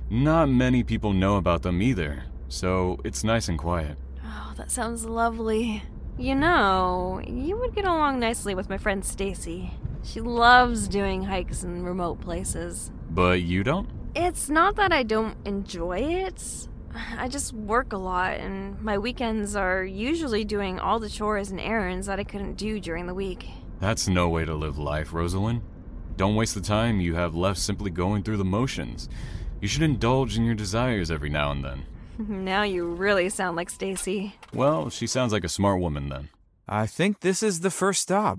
Not many people know about them either, so it's nice and quiet. Oh, that sounds lovely. You know, you would get along nicely with my friend Stacy. She loves doing hikes in remote places. But you don't? It's not that I don't enjoy it. I just work a lot, and my weekends are usually doing all the chores and errands that I couldn't do during the week. That's no way to live life, Rosalind. Don't waste the time you have left simply going through the motions. You should indulge in your desires every now and then. now you really sound like Stacy. Well, she sounds like a smart woman then. I think this is the first stop.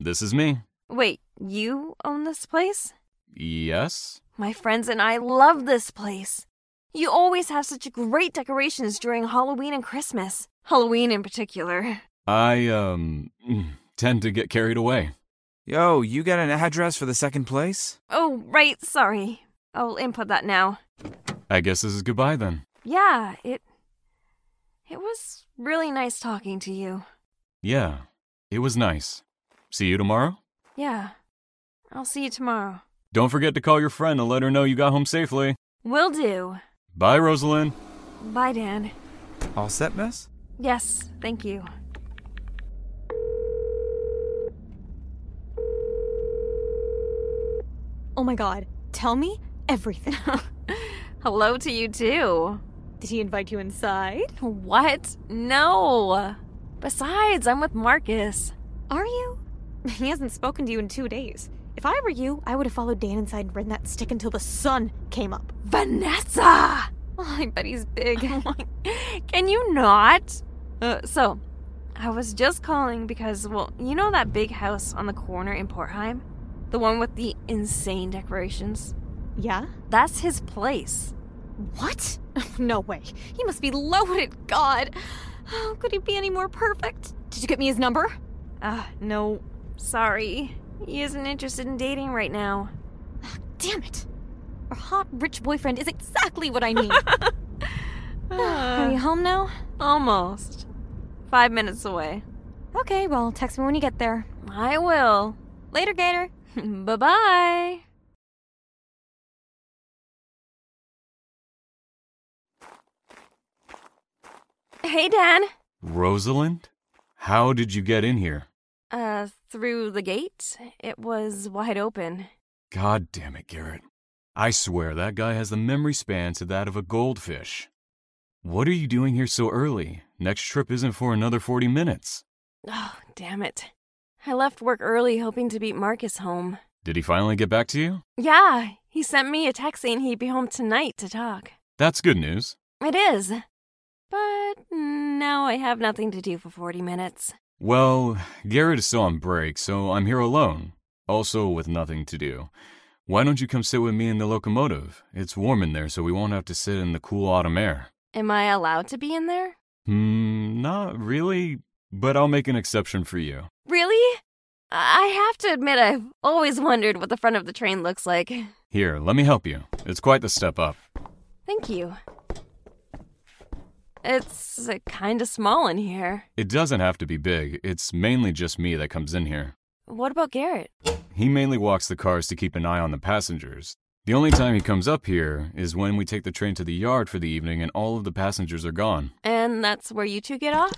This is me. Wait, you own this place? Yes? My friends and I love this place. You always have such great decorations during Halloween and Christmas. Halloween in particular. I, um, tend to get carried away. Yo, you got an address for the second place? Oh, right, sorry. I'll input that now. I guess this is goodbye then. Yeah, it. It was really nice talking to you. Yeah, it was nice. See you tomorrow? Yeah. I'll see you tomorrow. Don't forget to call your friend and let her know you got home safely. Will do. Bye, Rosalind. Bye, Dan. All set, miss? Yes, thank you. Oh my god, tell me everything. Hello to you, too. Did he invite you inside? What? No. Besides, I'm with Marcus. Are you? He hasn't spoken to you in two days. If I were you, I would have followed Dan inside and ridden that stick until the sun came up. Vanessa! Oh, I bet he's big. Can you not? Uh, so, I was just calling because, well, you know that big house on the corner in Portheim? The one with the insane decorations? Yeah? That's his place. What? No way. He must be loaded. God. How could he be any more perfect? Did you get me his number? Ah, uh, no. Sorry. He isn't interested in dating right now. Damn it. A hot, rich boyfriend is exactly what I need. Are you home now? Almost. Five minutes away. Okay, well, text me when you get there. I will. Later, Gator. bye bye. Hey, Dan. Rosalind? How did you get in here? Uh, through the gate. It was wide open. God damn it, Garrett. I swear that guy has the memory span to that of a goldfish. What are you doing here so early? Next trip isn't for another 40 minutes. Oh, damn it. I left work early hoping to beat Marcus home. Did he finally get back to you? Yeah, he sent me a text saying he'd be home tonight to talk. That's good news. It is. But now I have nothing to do for 40 minutes. Well, Garrett is still on break, so I'm here alone. Also with nothing to do. Why don't you come sit with me in the locomotive? It's warm in there, so we won't have to sit in the cool autumn air. Am I allowed to be in there? Hmm, not really, but I'll make an exception for you. Really? I have to admit, I've always wondered what the front of the train looks like. Here, let me help you. It's quite the step up. Thank you. It's uh, kind of small in here. It doesn't have to be big, it's mainly just me that comes in here. What about Garrett? He mainly walks the cars to keep an eye on the passengers. The only time he comes up here is when we take the train to the yard for the evening and all of the passengers are gone. And that's where you two get off?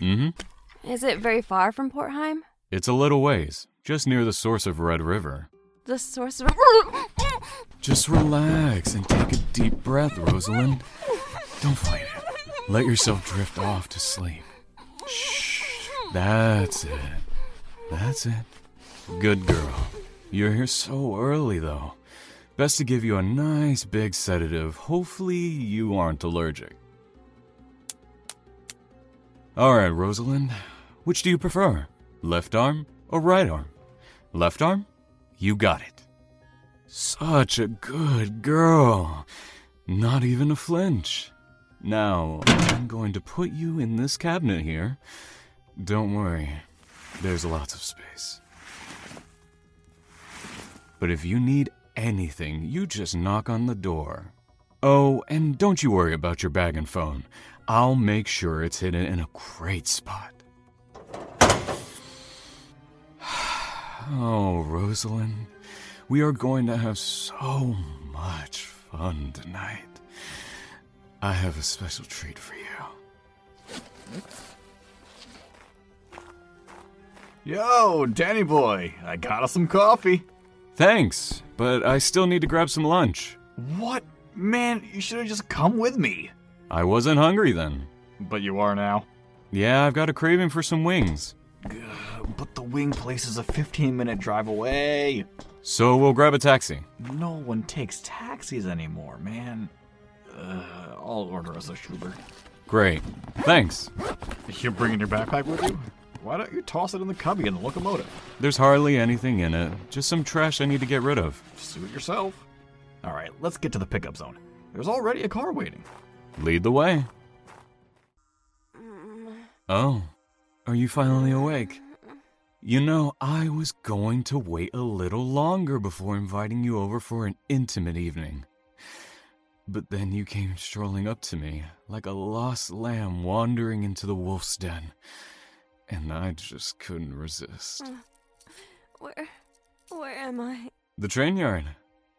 Mm hmm. Is it very far from Portheim? It's a little ways, just near the source of Red River. The source of. Just relax and take a deep breath, Rosalind. Don't fight it. Let yourself drift off to sleep. Shh. That's it. That's it. Good girl. You're here so early, though. Best to give you a nice big sedative. Hopefully, you aren't allergic. Alright, Rosalind. Which do you prefer? Left arm or right arm? Left arm? You got it. Such a good girl. Not even a flinch. Now, I'm going to put you in this cabinet here. Don't worry, there's lots of space. But if you need anything, you just knock on the door. Oh, and don't you worry about your bag and phone. I'll make sure it's hidden in a great spot. Oh, Rosalind, we are going to have so much fun tonight. I have a special treat for you. Yo, Danny boy, I got us some coffee. Thanks, but I still need to grab some lunch. What? Man, you should have just come with me. I wasn't hungry then. But you are now. Yeah, I've got a craving for some wings. But the wing place is a 15 minute drive away. So we'll grab a taxi. No one takes taxis anymore, man. Uh, I'll order us a Schubert. Great. Thanks. You're bringing your backpack with you? Why don't you toss it in the cubby in the locomotive? There's hardly anything in it, just some trash I need to get rid of. Suit yourself. All right, let's get to the pickup zone. There's already a car waiting. Lead the way. Oh, are you finally awake? You know, I was going to wait a little longer before inviting you over for an intimate evening. But then you came strolling up to me like a lost lamb wandering into the wolf's den, and I just couldn't resist. Where. Where am I? The train yard.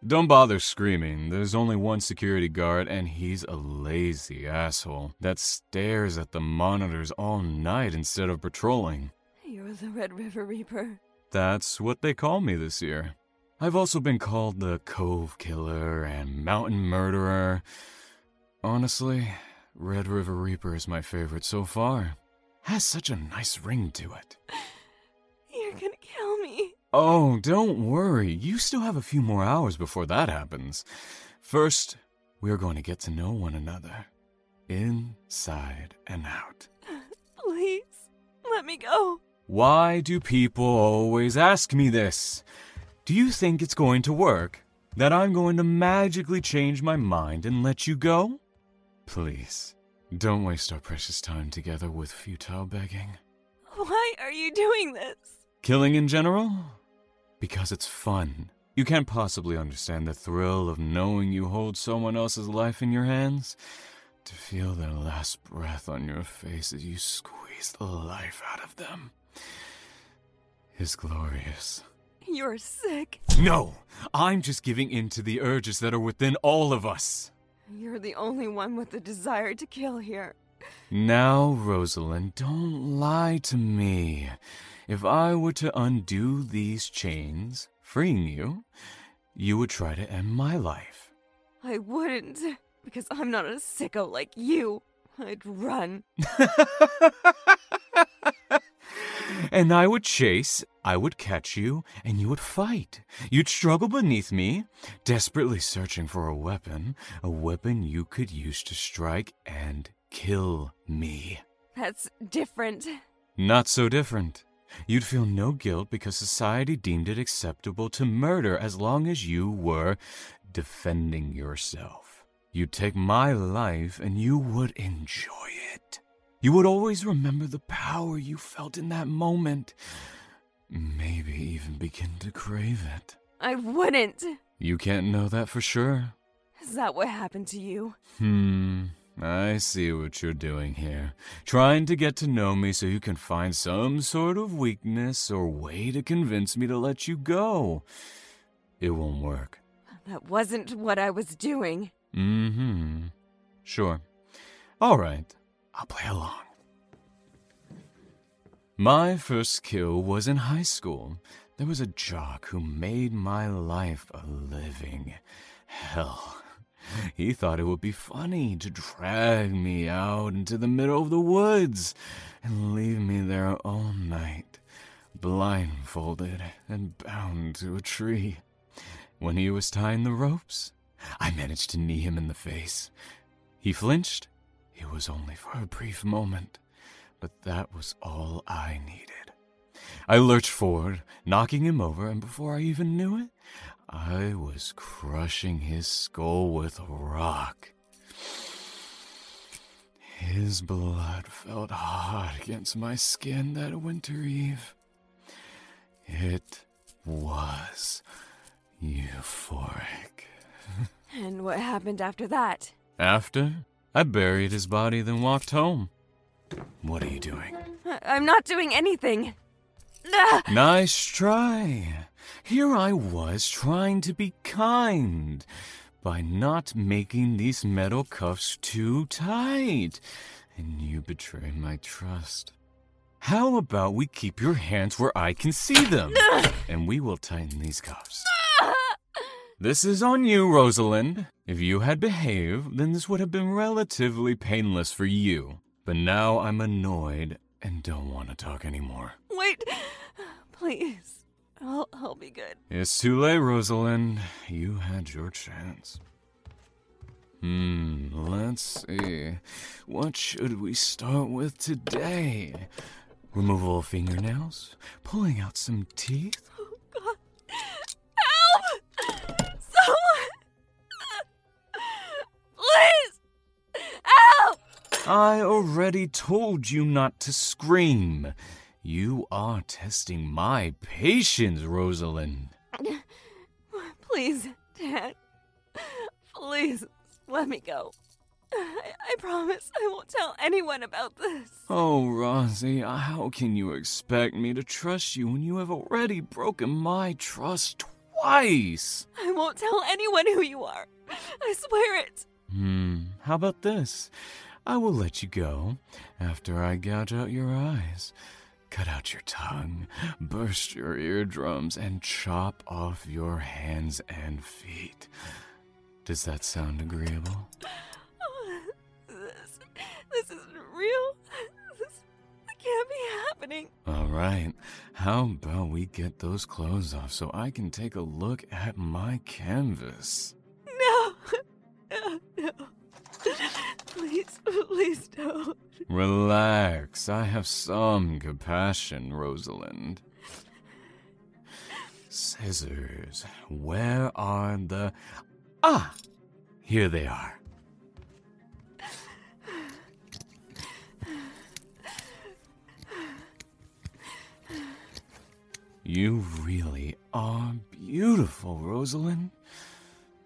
Don't bother screaming. There's only one security guard, and he's a lazy asshole that stares at the monitors all night instead of patrolling. You're the Red River Reaper. That's what they call me this year. I've also been called the Cove Killer and Mountain Murderer. Honestly, Red River Reaper is my favorite so far. Has such a nice ring to it. You're gonna kill me. Oh, don't worry. You still have a few more hours before that happens. First, we're going to get to know one another. Inside and out. Please, let me go. Why do people always ask me this? Do you think it's going to work? That I'm going to magically change my mind and let you go? Please, don't waste our precious time together with futile begging. Why are you doing this? Killing in general? Because it's fun. You can't possibly understand the thrill of knowing you hold someone else's life in your hands. To feel their last breath on your face as you squeeze the life out of them is glorious. You're sick. No! I'm just giving in to the urges that are within all of us. You're the only one with the desire to kill here. Now, Rosalind, don't lie to me. If I were to undo these chains, freeing you, you would try to end my life. I wouldn't, because I'm not a sicko like you. I'd run. And I would chase, I would catch you, and you would fight. You'd struggle beneath me, desperately searching for a weapon, a weapon you could use to strike and kill me. That's different. Not so different. You'd feel no guilt because society deemed it acceptable to murder as long as you were defending yourself. You'd take my life and you would enjoy it. You would always remember the power you felt in that moment. Maybe even begin to crave it. I wouldn't. You can't know that for sure. Is that what happened to you? Hmm, I see what you're doing here. Trying to get to know me so you can find some sort of weakness or way to convince me to let you go. It won't work. That wasn't what I was doing. Mm hmm. Sure. All right, I'll play along. My first kill was in high school. There was a jock who made my life a living hell. He thought it would be funny to drag me out into the middle of the woods and leave me there all night, blindfolded and bound to a tree. When he was tying the ropes, I managed to knee him in the face. He flinched. It was only for a brief moment, but that was all I needed. I lurched forward, knocking him over, and before I even knew it, I was crushing his skull with a rock. His blood felt hot against my skin that winter eve. It was euphoric. And what happened after that? After, I buried his body, then walked home. What are you doing? I- I'm not doing anything. Nice try. Here I was trying to be kind by not making these metal cuffs too tight, and you betray my trust. How about we keep your hands where I can see them, and we will tighten these cuffs. This is on you, Rosalind. If you had behaved, then this would have been relatively painless for you. But now I'm annoyed and don't want to talk anymore. Wait, please. I'll, I'll be good. It's too late, Rosalind. You had your chance. Hmm, let's see. What should we start with today? Removal of fingernails? Pulling out some teeth? I already told you not to scream. You are testing my patience, Rosalind. Please, Dad. Please, let me go. I, I promise I won't tell anyone about this. Oh, Rosie, how can you expect me to trust you when you have already broken my trust twice? I won't tell anyone who you are. I swear it. Hmm, how about this? I will let you go after I gouge out your eyes, cut out your tongue, burst your eardrums, and chop off your hands and feet. Does that sound agreeable? Oh, this, this isn't real. This can't be happening. All right, how about we get those clothes off so I can take a look at my canvas? No. No, no. Please, please don't. Relax, I have some compassion, Rosalind. Scissors, where are the. Ah! Here they are. You really are beautiful, Rosalind.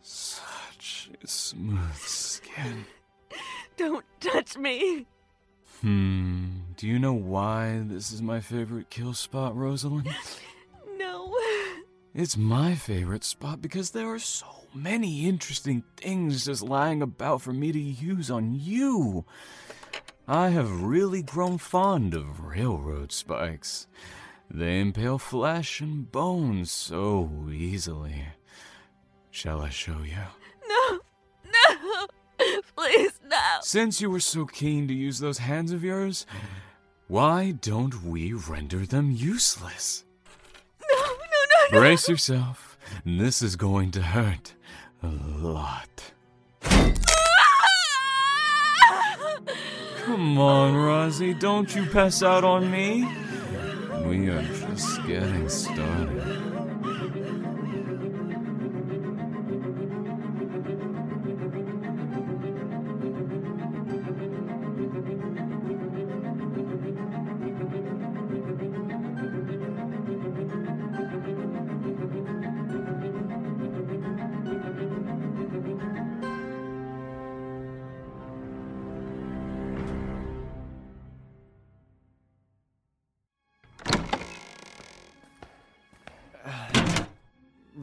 Such smooth skin. Don't touch me. Hmm, do you know why this is my favorite kill spot, Rosalind? No. It's my favorite spot because there are so many interesting things just lying about for me to use on you. I have really grown fond of railroad spikes. They impale flesh and bones so easily. Shall I show you? No. No. Please, Since you were so keen to use those hands of yours, why don't we render them useless? No, no, no, no. Brace yourself. This is going to hurt a lot. Come on, Rosie, don't you pass out on me. We are just getting started.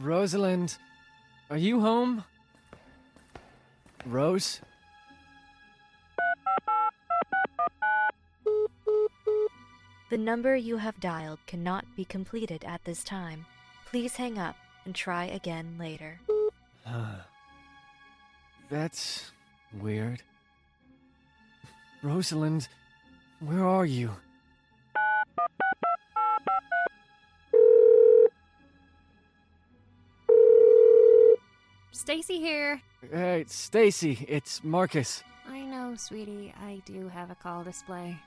Rosalind, are you home? Rose? The number you have dialed cannot be completed at this time. Please hang up and try again later. That's weird. Rosalind, where are you? Stacy here. Hey, Stacy, it's Marcus. I know, sweetie. I do have a call display.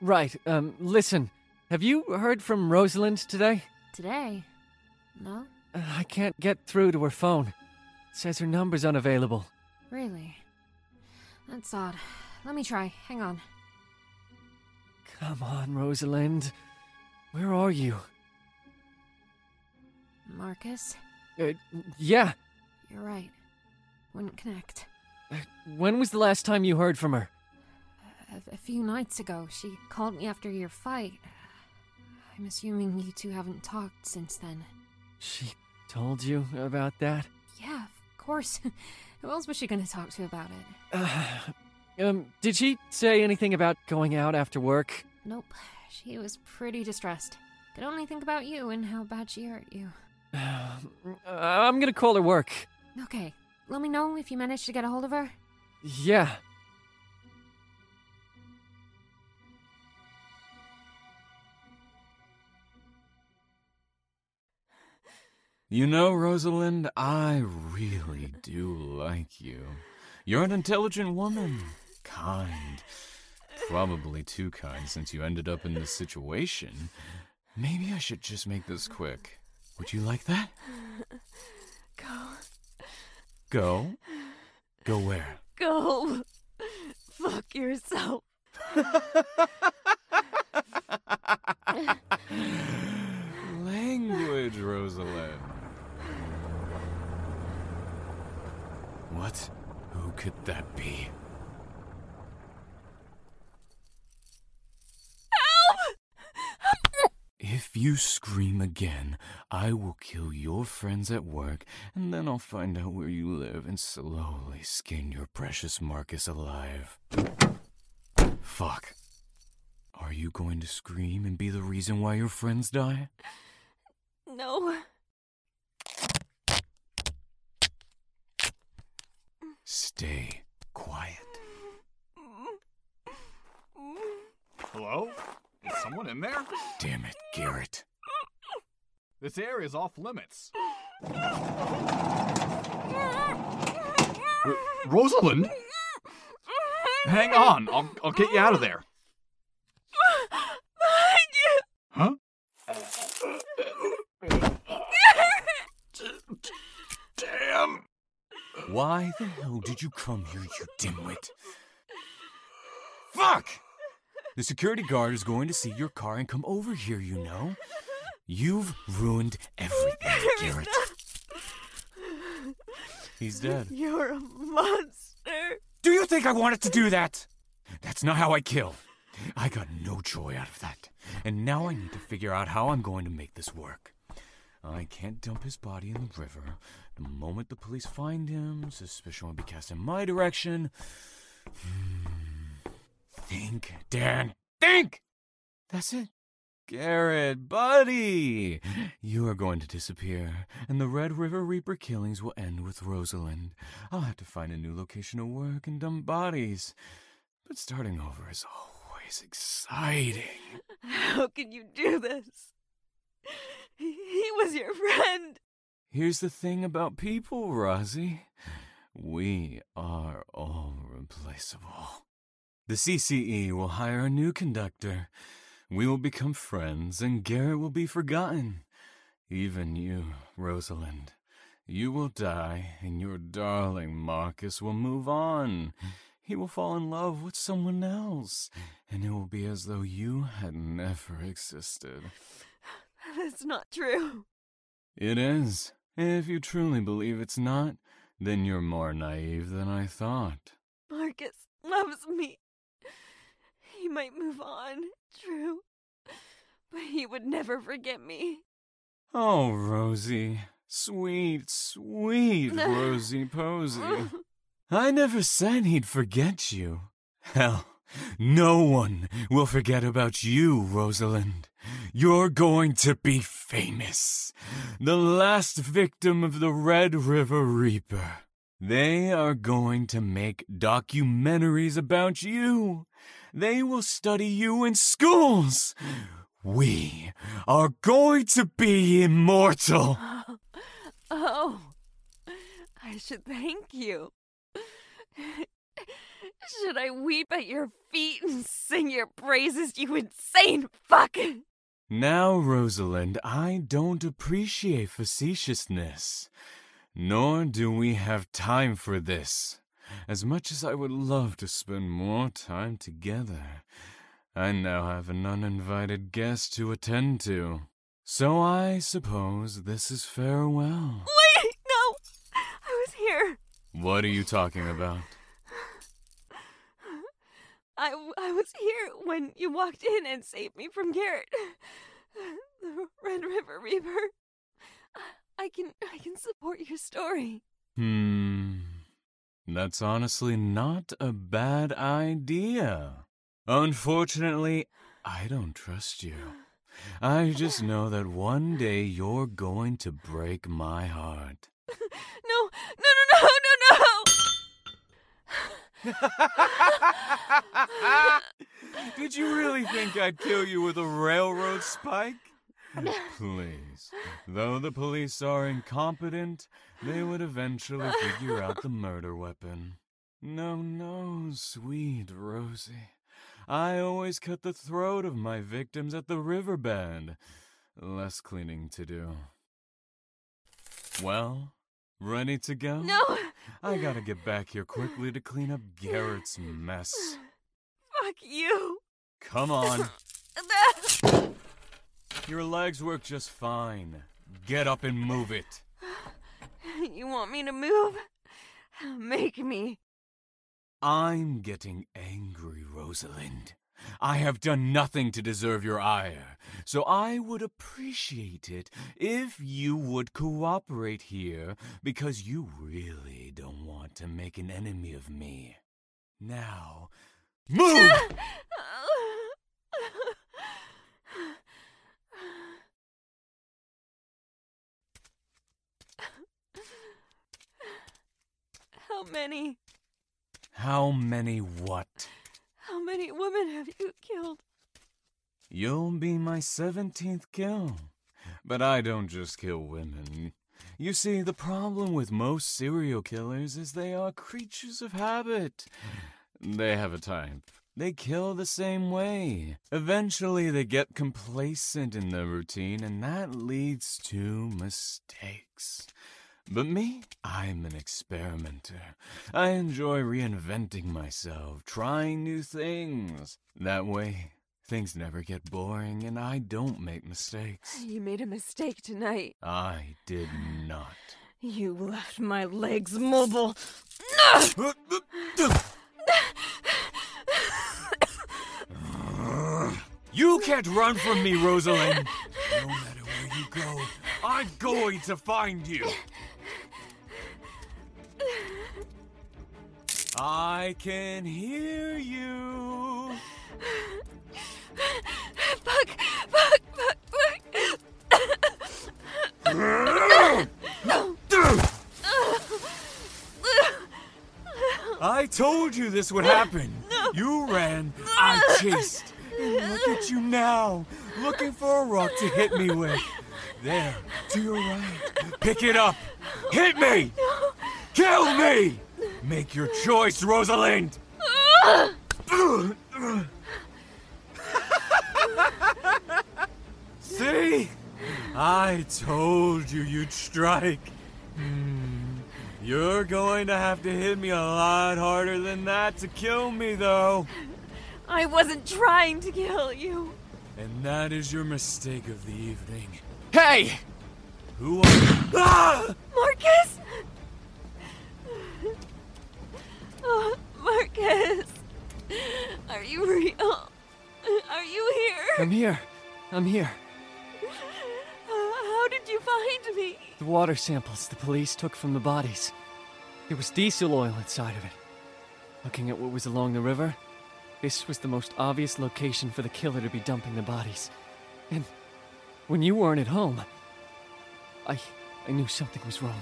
Right, um, listen. Have you heard from Rosalind today? Today? No? Uh, I can't get through to her phone. It says her number's unavailable. Really? That's odd. Let me try. Hang on. Come on, Rosalind. Where are you? Marcus? Uh, yeah. You're right. Wouldn't connect. When was the last time you heard from her? A, a few nights ago, she called me after your fight. I'm assuming you two haven't talked since then. She told you about that? Yeah, of course. Who else was she gonna talk to about it? Uh, um, did she say anything about going out after work? Nope. She was pretty distressed. Could only think about you and how bad she hurt you. Uh, I'm gonna call her work. Okay. Let me know if you manage to get a hold of her. Yeah. You know, Rosalind, I really do like you. You're an intelligent woman. Kind. Probably too kind since you ended up in this situation. Maybe I should just make this quick. Would you like that? Go. Go? Where? Go. Fuck yourself. Language, Rosalind. What? Who could that be? If you scream again, I will kill your friends at work, and then I'll find out where you live and slowly skin your precious Marcus alive. Fuck. Are you going to scream and be the reason why your friends die? No. Stay quiet. Hello? Is someone in there? Damn it, Garrett. This area is off limits. R- Rosalind? Hang on, I'll, I'll get you out of there. Huh? Damn. Why the hell did you come here, you dimwit? Fuck! The security guard is going to see your car and come over here, you know? You've ruined everything, Garrett. He's dead. You're a monster. Do you think I wanted to do that? That's not how I kill. I got no joy out of that. And now I need to figure out how I'm going to make this work. I can't dump his body in the river. The moment the police find him, suspicion will be cast in my direction. Hmm. Think, Dan. Think! That's it. Garrett, buddy! You are going to disappear, and the Red River Reaper killings will end with Rosalind. I'll have to find a new location to work and dump bodies. But starting over is always exciting. How can you do this? He, he was your friend. Here's the thing about people, Rosie. We are all replaceable. The CCE will hire a new conductor. We will become friends, and Garrett will be forgotten. Even you, Rosalind. You will die, and your darling Marcus will move on. He will fall in love with someone else, and it will be as though you had never existed. That's not true. It is. If you truly believe it's not, then you're more naive than I thought. Marcus loves me. He might move on, true. But he would never forget me. Oh, Rosie. Sweet, sweet Rosie Posey. I never said he'd forget you. Hell, no one will forget about you, Rosalind. You're going to be famous. The last victim of the Red River Reaper. They are going to make documentaries about you. They will study you in schools. We are going to be immortal. Oh, oh. I should thank you. Should I weep at your feet and sing your praises, you insane fuck? Now, Rosalind, I don't appreciate facetiousness. Nor do we have time for this. As much as I would love to spend more time together, I now have an uninvited guest to attend to. So I suppose this is farewell. Wait, no! I was here. What are you talking about? I, I was here when you walked in and saved me from Garrett. The Red River Reaper. I can I can support your story. Hmm. That's honestly not a bad idea. Unfortunately, I don't trust you. I just know that one day you're going to break my heart. No, no, no, no, no, no! Did you really think I'd kill you with a railroad spike? Please. Though the police are incompetent, they would eventually figure out the murder weapon. No, no, sweet Rosie. I always cut the throat of my victims at the riverbed. Less cleaning to do. Well, ready to go? No! I gotta get back here quickly to clean up Garrett's mess. Fuck you. Come on. Your legs work just fine. Get up and move it. You want me to move? Make me. I'm getting angry, Rosalind. I have done nothing to deserve your ire, so I would appreciate it if you would cooperate here because you really don't want to make an enemy of me. Now, move! How many? How many what? How many women have you killed? You'll be my 17th kill. But I don't just kill women. You see, the problem with most serial killers is they are creatures of habit. They have a type. They kill the same way. Eventually, they get complacent in their routine, and that leads to mistakes. But me, I'm an experimenter. I enjoy reinventing myself, trying new things. That way, things never get boring and I don't make mistakes. You made a mistake tonight. I did not. You left my legs mobile. You can't run from me, Rosalind! No matter where you go, I'm going to find you! I can hear you. fuck, fuck, fuck, fuck. I told you this would happen. You ran, I chased. And look at you now, looking for a rock to hit me with. There, to your right. Pick it up. Hit me. Kill me. Make your choice, Rosalind. See? I told you you'd strike. Hmm. You're going to have to hit me a lot harder than that to kill me, though. I wasn't trying to kill you. And that is your mistake of the evening. Hey! Who are Ah! Marcus! Oh, Marcus! Are you real? Are you here? I'm here. I'm here. How did you find me? The water samples the police took from the bodies. There was diesel oil inside of it. Looking at what was along the river, this was the most obvious location for the killer to be dumping the bodies. And when you weren't at home, I I knew something was wrong.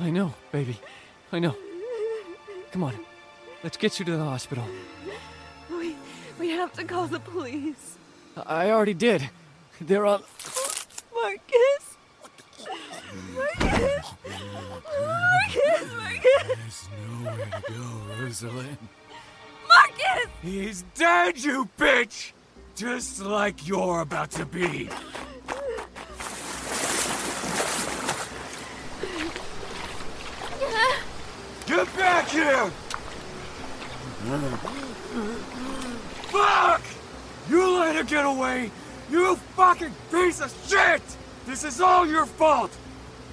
I know, baby. I know. Come on. Let's get you to the hospital. We, we have to call the police. I already did. They're on. Marcus! Marcus! Marcus! Marcus! There's nowhere to go, Rosalind. Marcus! He's dead, you bitch! Just like you're about to be. Get back here! Fuck! You let her get away! You fucking piece of shit! This is all your fault!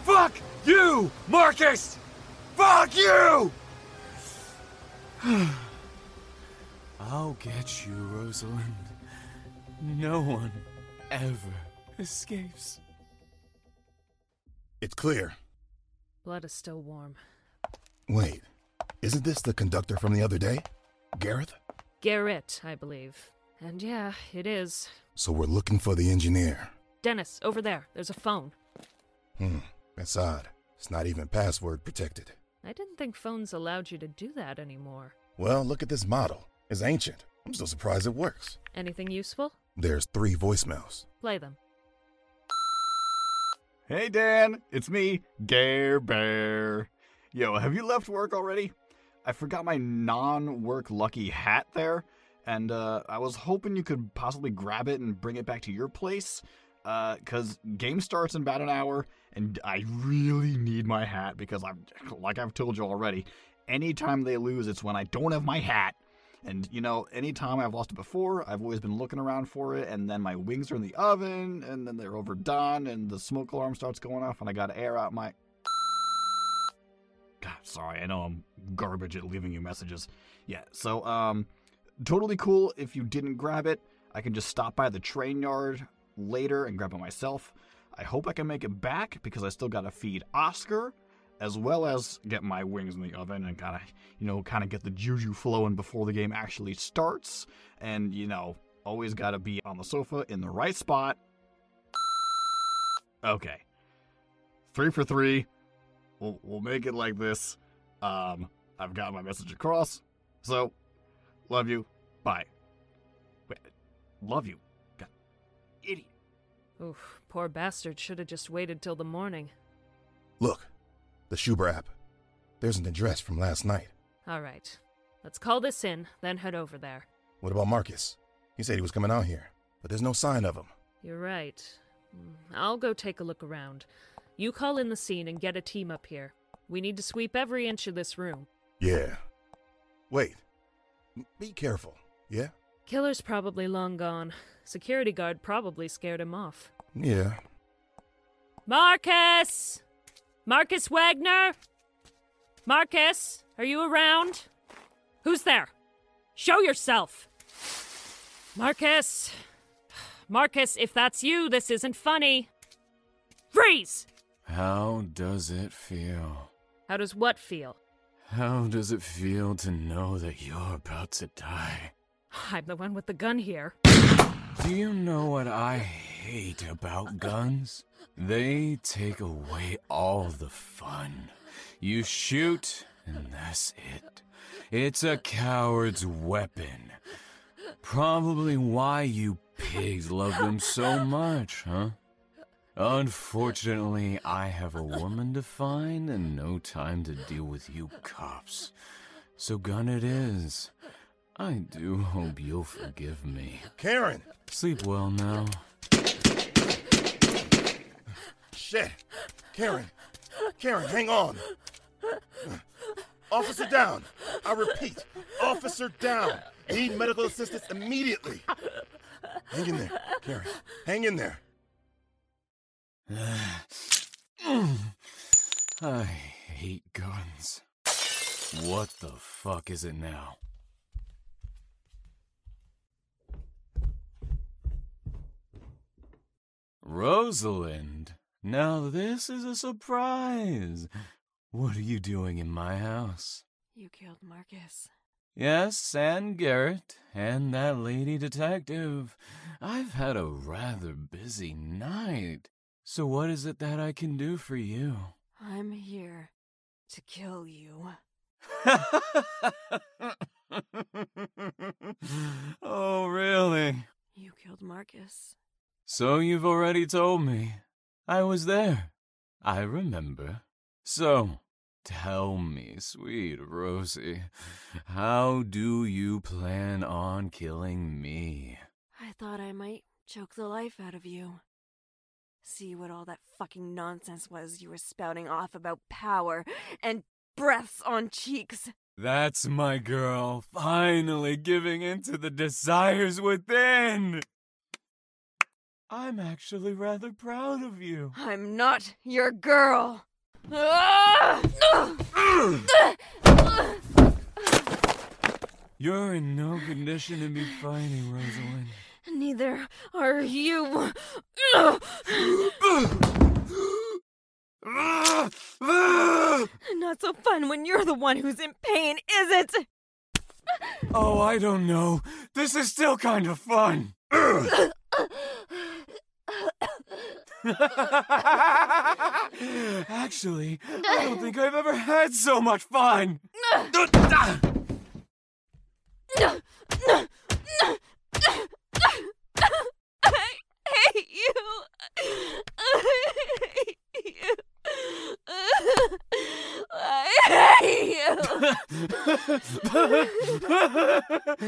Fuck you, Marcus! Fuck you! I'll get you, Rosalind. No one ever escapes. It's clear. Blood is still warm. Wait, isn't this the conductor from the other day? Gareth? Garrett, I believe. And yeah, it is. So we're looking for the engineer. Dennis, over there. There's a phone. Hmm, that's odd. It's not even password protected. I didn't think phones allowed you to do that anymore. Well, look at this model. It's ancient. I'm so surprised it works. Anything useful? There's three voicemails. Play them. Hey Dan, it's me, Gare Bear. Yo, have you left work already? I forgot my non-work lucky hat there, and uh, I was hoping you could possibly grab it and bring it back to your place. Uh, cause game starts in about an hour, and I really need my hat because I'm, like I've told you already, anytime they lose, it's when I don't have my hat. And you know, anytime I've lost it before, I've always been looking around for it, and then my wings are in the oven, and then they're overdone, and the smoke alarm starts going off, and I gotta air out my. God, sorry, I know I'm garbage at leaving you messages. Yeah, so, um, totally cool if you didn't grab it. I can just stop by the train yard later and grab it myself. I hope I can make it back because I still gotta feed Oscar, as well as get my wings in the oven and gotta, you know, kind of get the juju flowing before the game actually starts. And, you know, always gotta be on the sofa in the right spot. Okay. Three for three. We'll, we'll make it like this. Um, I've got my message across. So, love you. Bye. Wait, love you. God, idiot. Oof, poor bastard should have just waited till the morning. Look, the Schuber app. There's an address from last night. All right. Let's call this in, then head over there. What about Marcus? He said he was coming out here, but there's no sign of him. You're right. Mm, I'll go take a look around. You call in the scene and get a team up here. We need to sweep every inch of this room. Yeah. Wait. Be careful, yeah? Killer's probably long gone. Security guard probably scared him off. Yeah. Marcus! Marcus Wagner? Marcus, are you around? Who's there? Show yourself! Marcus! Marcus, if that's you, this isn't funny. Freeze! How does it feel? How does what feel? How does it feel to know that you're about to die? I'm the one with the gun here. Do you know what I hate about guns? They take away all the fun. You shoot, and that's it. It's a coward's weapon. Probably why you pigs love them so much, huh? Unfortunately, I have a woman to find and no time to deal with you cops. So gun it is. I do hope you'll forgive me. Karen! Sleep well now. Shit! Karen! Karen, hang on! Officer down! I repeat, officer down! Need medical assistance immediately! Hang in there, Karen. Hang in there. I hate guns. What the fuck is it now? Rosalind, now this is a surprise. What are you doing in my house? You killed Marcus. Yes, and Garrett, and that lady detective. I've had a rather busy night. So, what is it that I can do for you? I'm here to kill you. oh, really? You killed Marcus. So, you've already told me. I was there. I remember. So, tell me, sweet Rosie, how do you plan on killing me? I thought I might choke the life out of you. See what all that fucking nonsense was you were spouting off about power and breaths on cheeks. That's my girl, finally giving in to the desires within. I'm actually rather proud of you. I'm not your girl. You're in no condition to be fighting, Rosalind. Neither are you. Not so fun when you're the one who's in pain, is it? Oh, I don't know. This is still kind of fun. Actually, I don't think I've ever had so much fun. I hate you. I hate you. I hate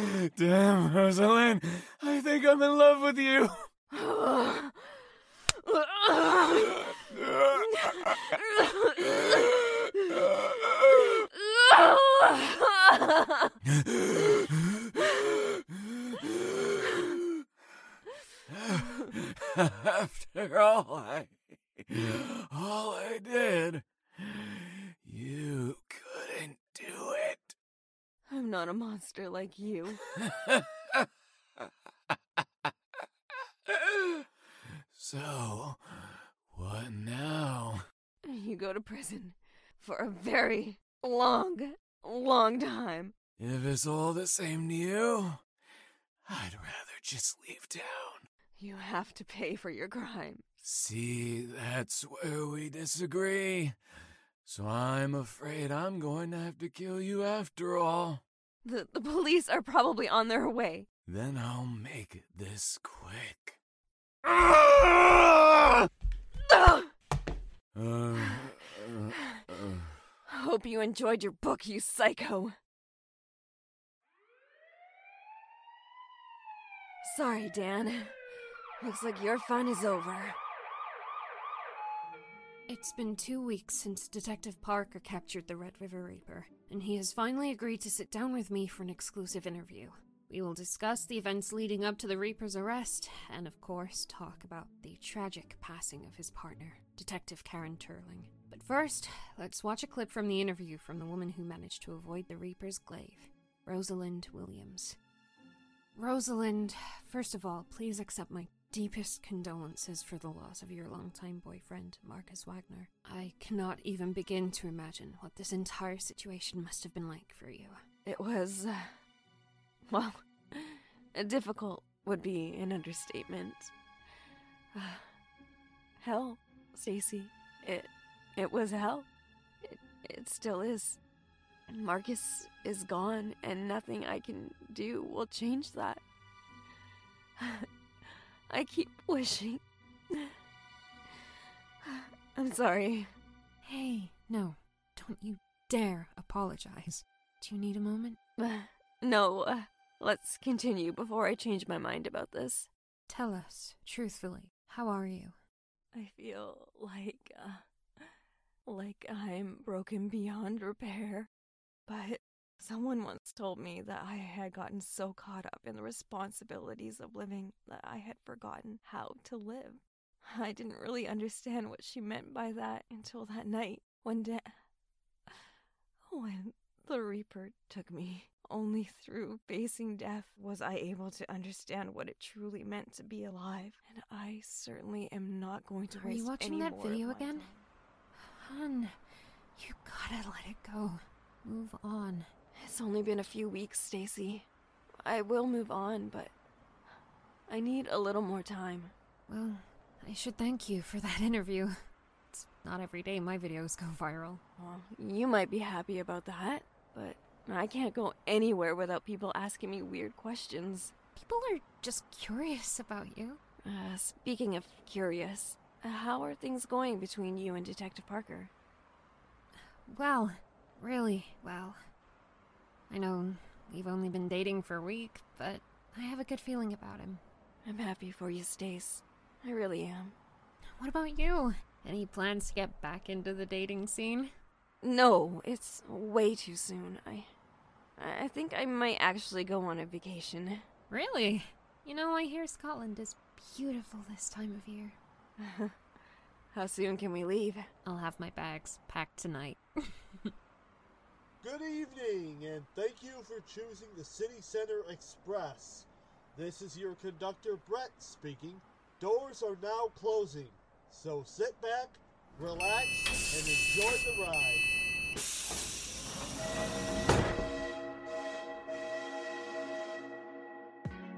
you. Damn, Rosalind. I think I'm in love with you. After all I, all I did, you couldn't do it. I'm not a monster like you. So, what now? You go to prison for a very long. It's all the same to you, I'd rather just leave town. You have to pay for your crime. See, that's where we disagree. So I'm afraid I'm going to have to kill you after all. The, the police are probably on their way. Then I'll make this quick. Uh, uh, uh. Hope you enjoyed your book, you psycho. Sorry, Dan. Looks like your fun is over. It's been two weeks since Detective Parker captured the Red River Reaper, and he has finally agreed to sit down with me for an exclusive interview. We will discuss the events leading up to the Reaper's arrest, and of course, talk about the tragic passing of his partner, Detective Karen Turling. But first, let's watch a clip from the interview from the woman who managed to avoid the Reaper's glaive, Rosalind Williams. Rosalind, first of all, please accept my deepest condolences for the loss of your longtime boyfriend, Marcus Wagner. I cannot even begin to imagine what this entire situation must have been like for you. It was. Uh, well, difficult would be an understatement. Uh, hell, Stacy. It. It was hell. It, it still is. Marcus is gone, and nothing I can do will change that. I keep wishing. I'm sorry. Hey, no, don't you dare apologize. Do you need a moment? No, uh, let's continue before I change my mind about this. Tell us, truthfully, how are you? I feel like, uh, like I'm broken beyond repair. But someone once told me that I had gotten so caught up in the responsibilities of living that I had forgotten how to live. I didn't really understand what she meant by that until that night when da- when the Reaper took me. Only through facing death was I able to understand what it truly meant to be alive, and I certainly am not going to waste time. Are you watching that video again? Hun, you gotta let it go. Move on. It's only been a few weeks, Stacy. I will move on, but I need a little more time. Well, I should thank you for that interview. It's not every day my videos go viral. Well, you might be happy about that, but I can't go anywhere without people asking me weird questions. People are just curious about you. Uh, speaking of curious, uh, how are things going between you and Detective Parker? Well, really well. I know we've only been dating for a week, but I have a good feeling about him. I'm happy for you, Stace. I really am. What about you? Any plans to get back into the dating scene? No, it's way too soon. I I think I might actually go on a vacation. Really? You know, I hear Scotland is beautiful this time of year. How soon can we leave? I'll have my bags packed tonight. Good evening, and thank you for choosing the City Center Express. This is your conductor, Brett, speaking. Doors are now closing, so sit back, relax, and enjoy the ride.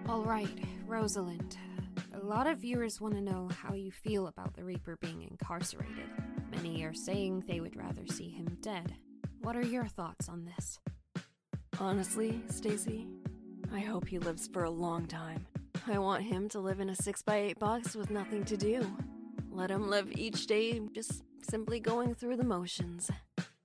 All right, Rosalind. A lot of viewers want to know how you feel about the Reaper being incarcerated. Many are saying they would rather see him dead. What are your thoughts on this? Honestly, Stacy, I hope he lives for a long time. I want him to live in a 6x8 box with nothing to do. Let him live each day just simply going through the motions.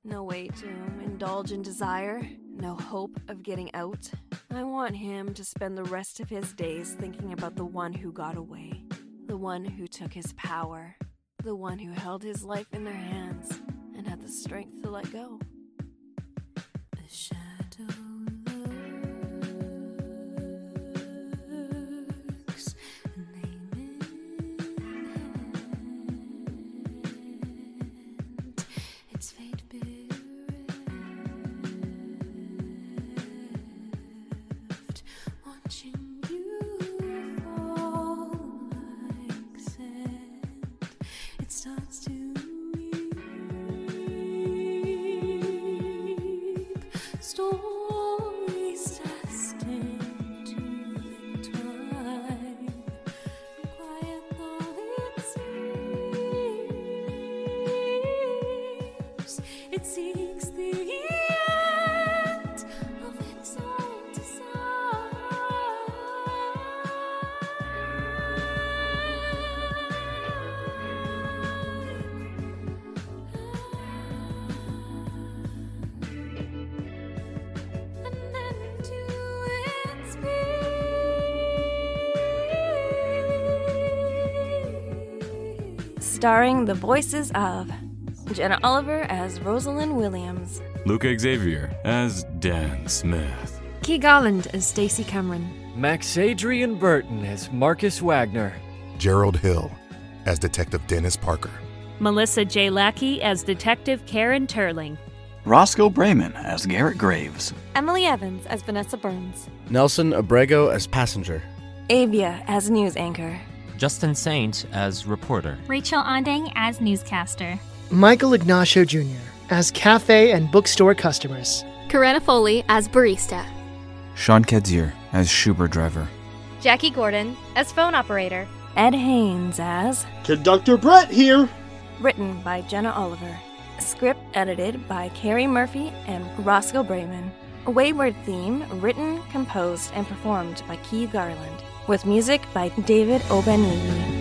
No way to indulge in desire, no hope of getting out. I want him to spend the rest of his days thinking about the one who got away, the one who took his power, the one who held his life in their hands and had the strength to let go. Starring the voices of Jenna Oliver as Rosalind Williams, Luca Xavier as Dan Smith. Key Garland as Stacy Cameron. Max Adrian Burton as Marcus Wagner. Gerald Hill as Detective Dennis Parker. Melissa J. Lackey as Detective Karen Turling. Roscoe Brayman as Garrett Graves. Emily Evans as Vanessa Burns. Nelson Abrego as passenger. Avia as news anchor, Justin Saint as reporter. Rachel Ondang as newscaster. Michael Ignacio Jr. as cafe and bookstore customers. Corinna Foley as barista. Sean Kedzier as Schuber driver. Jackie Gordon as phone operator. Ed Haynes as Conductor Brett here. written by Jenna Oliver, script edited by Carrie Murphy and Roscoe Brayman. A Wayward theme written, composed, and performed by Key Garland, with music by David Obenigui.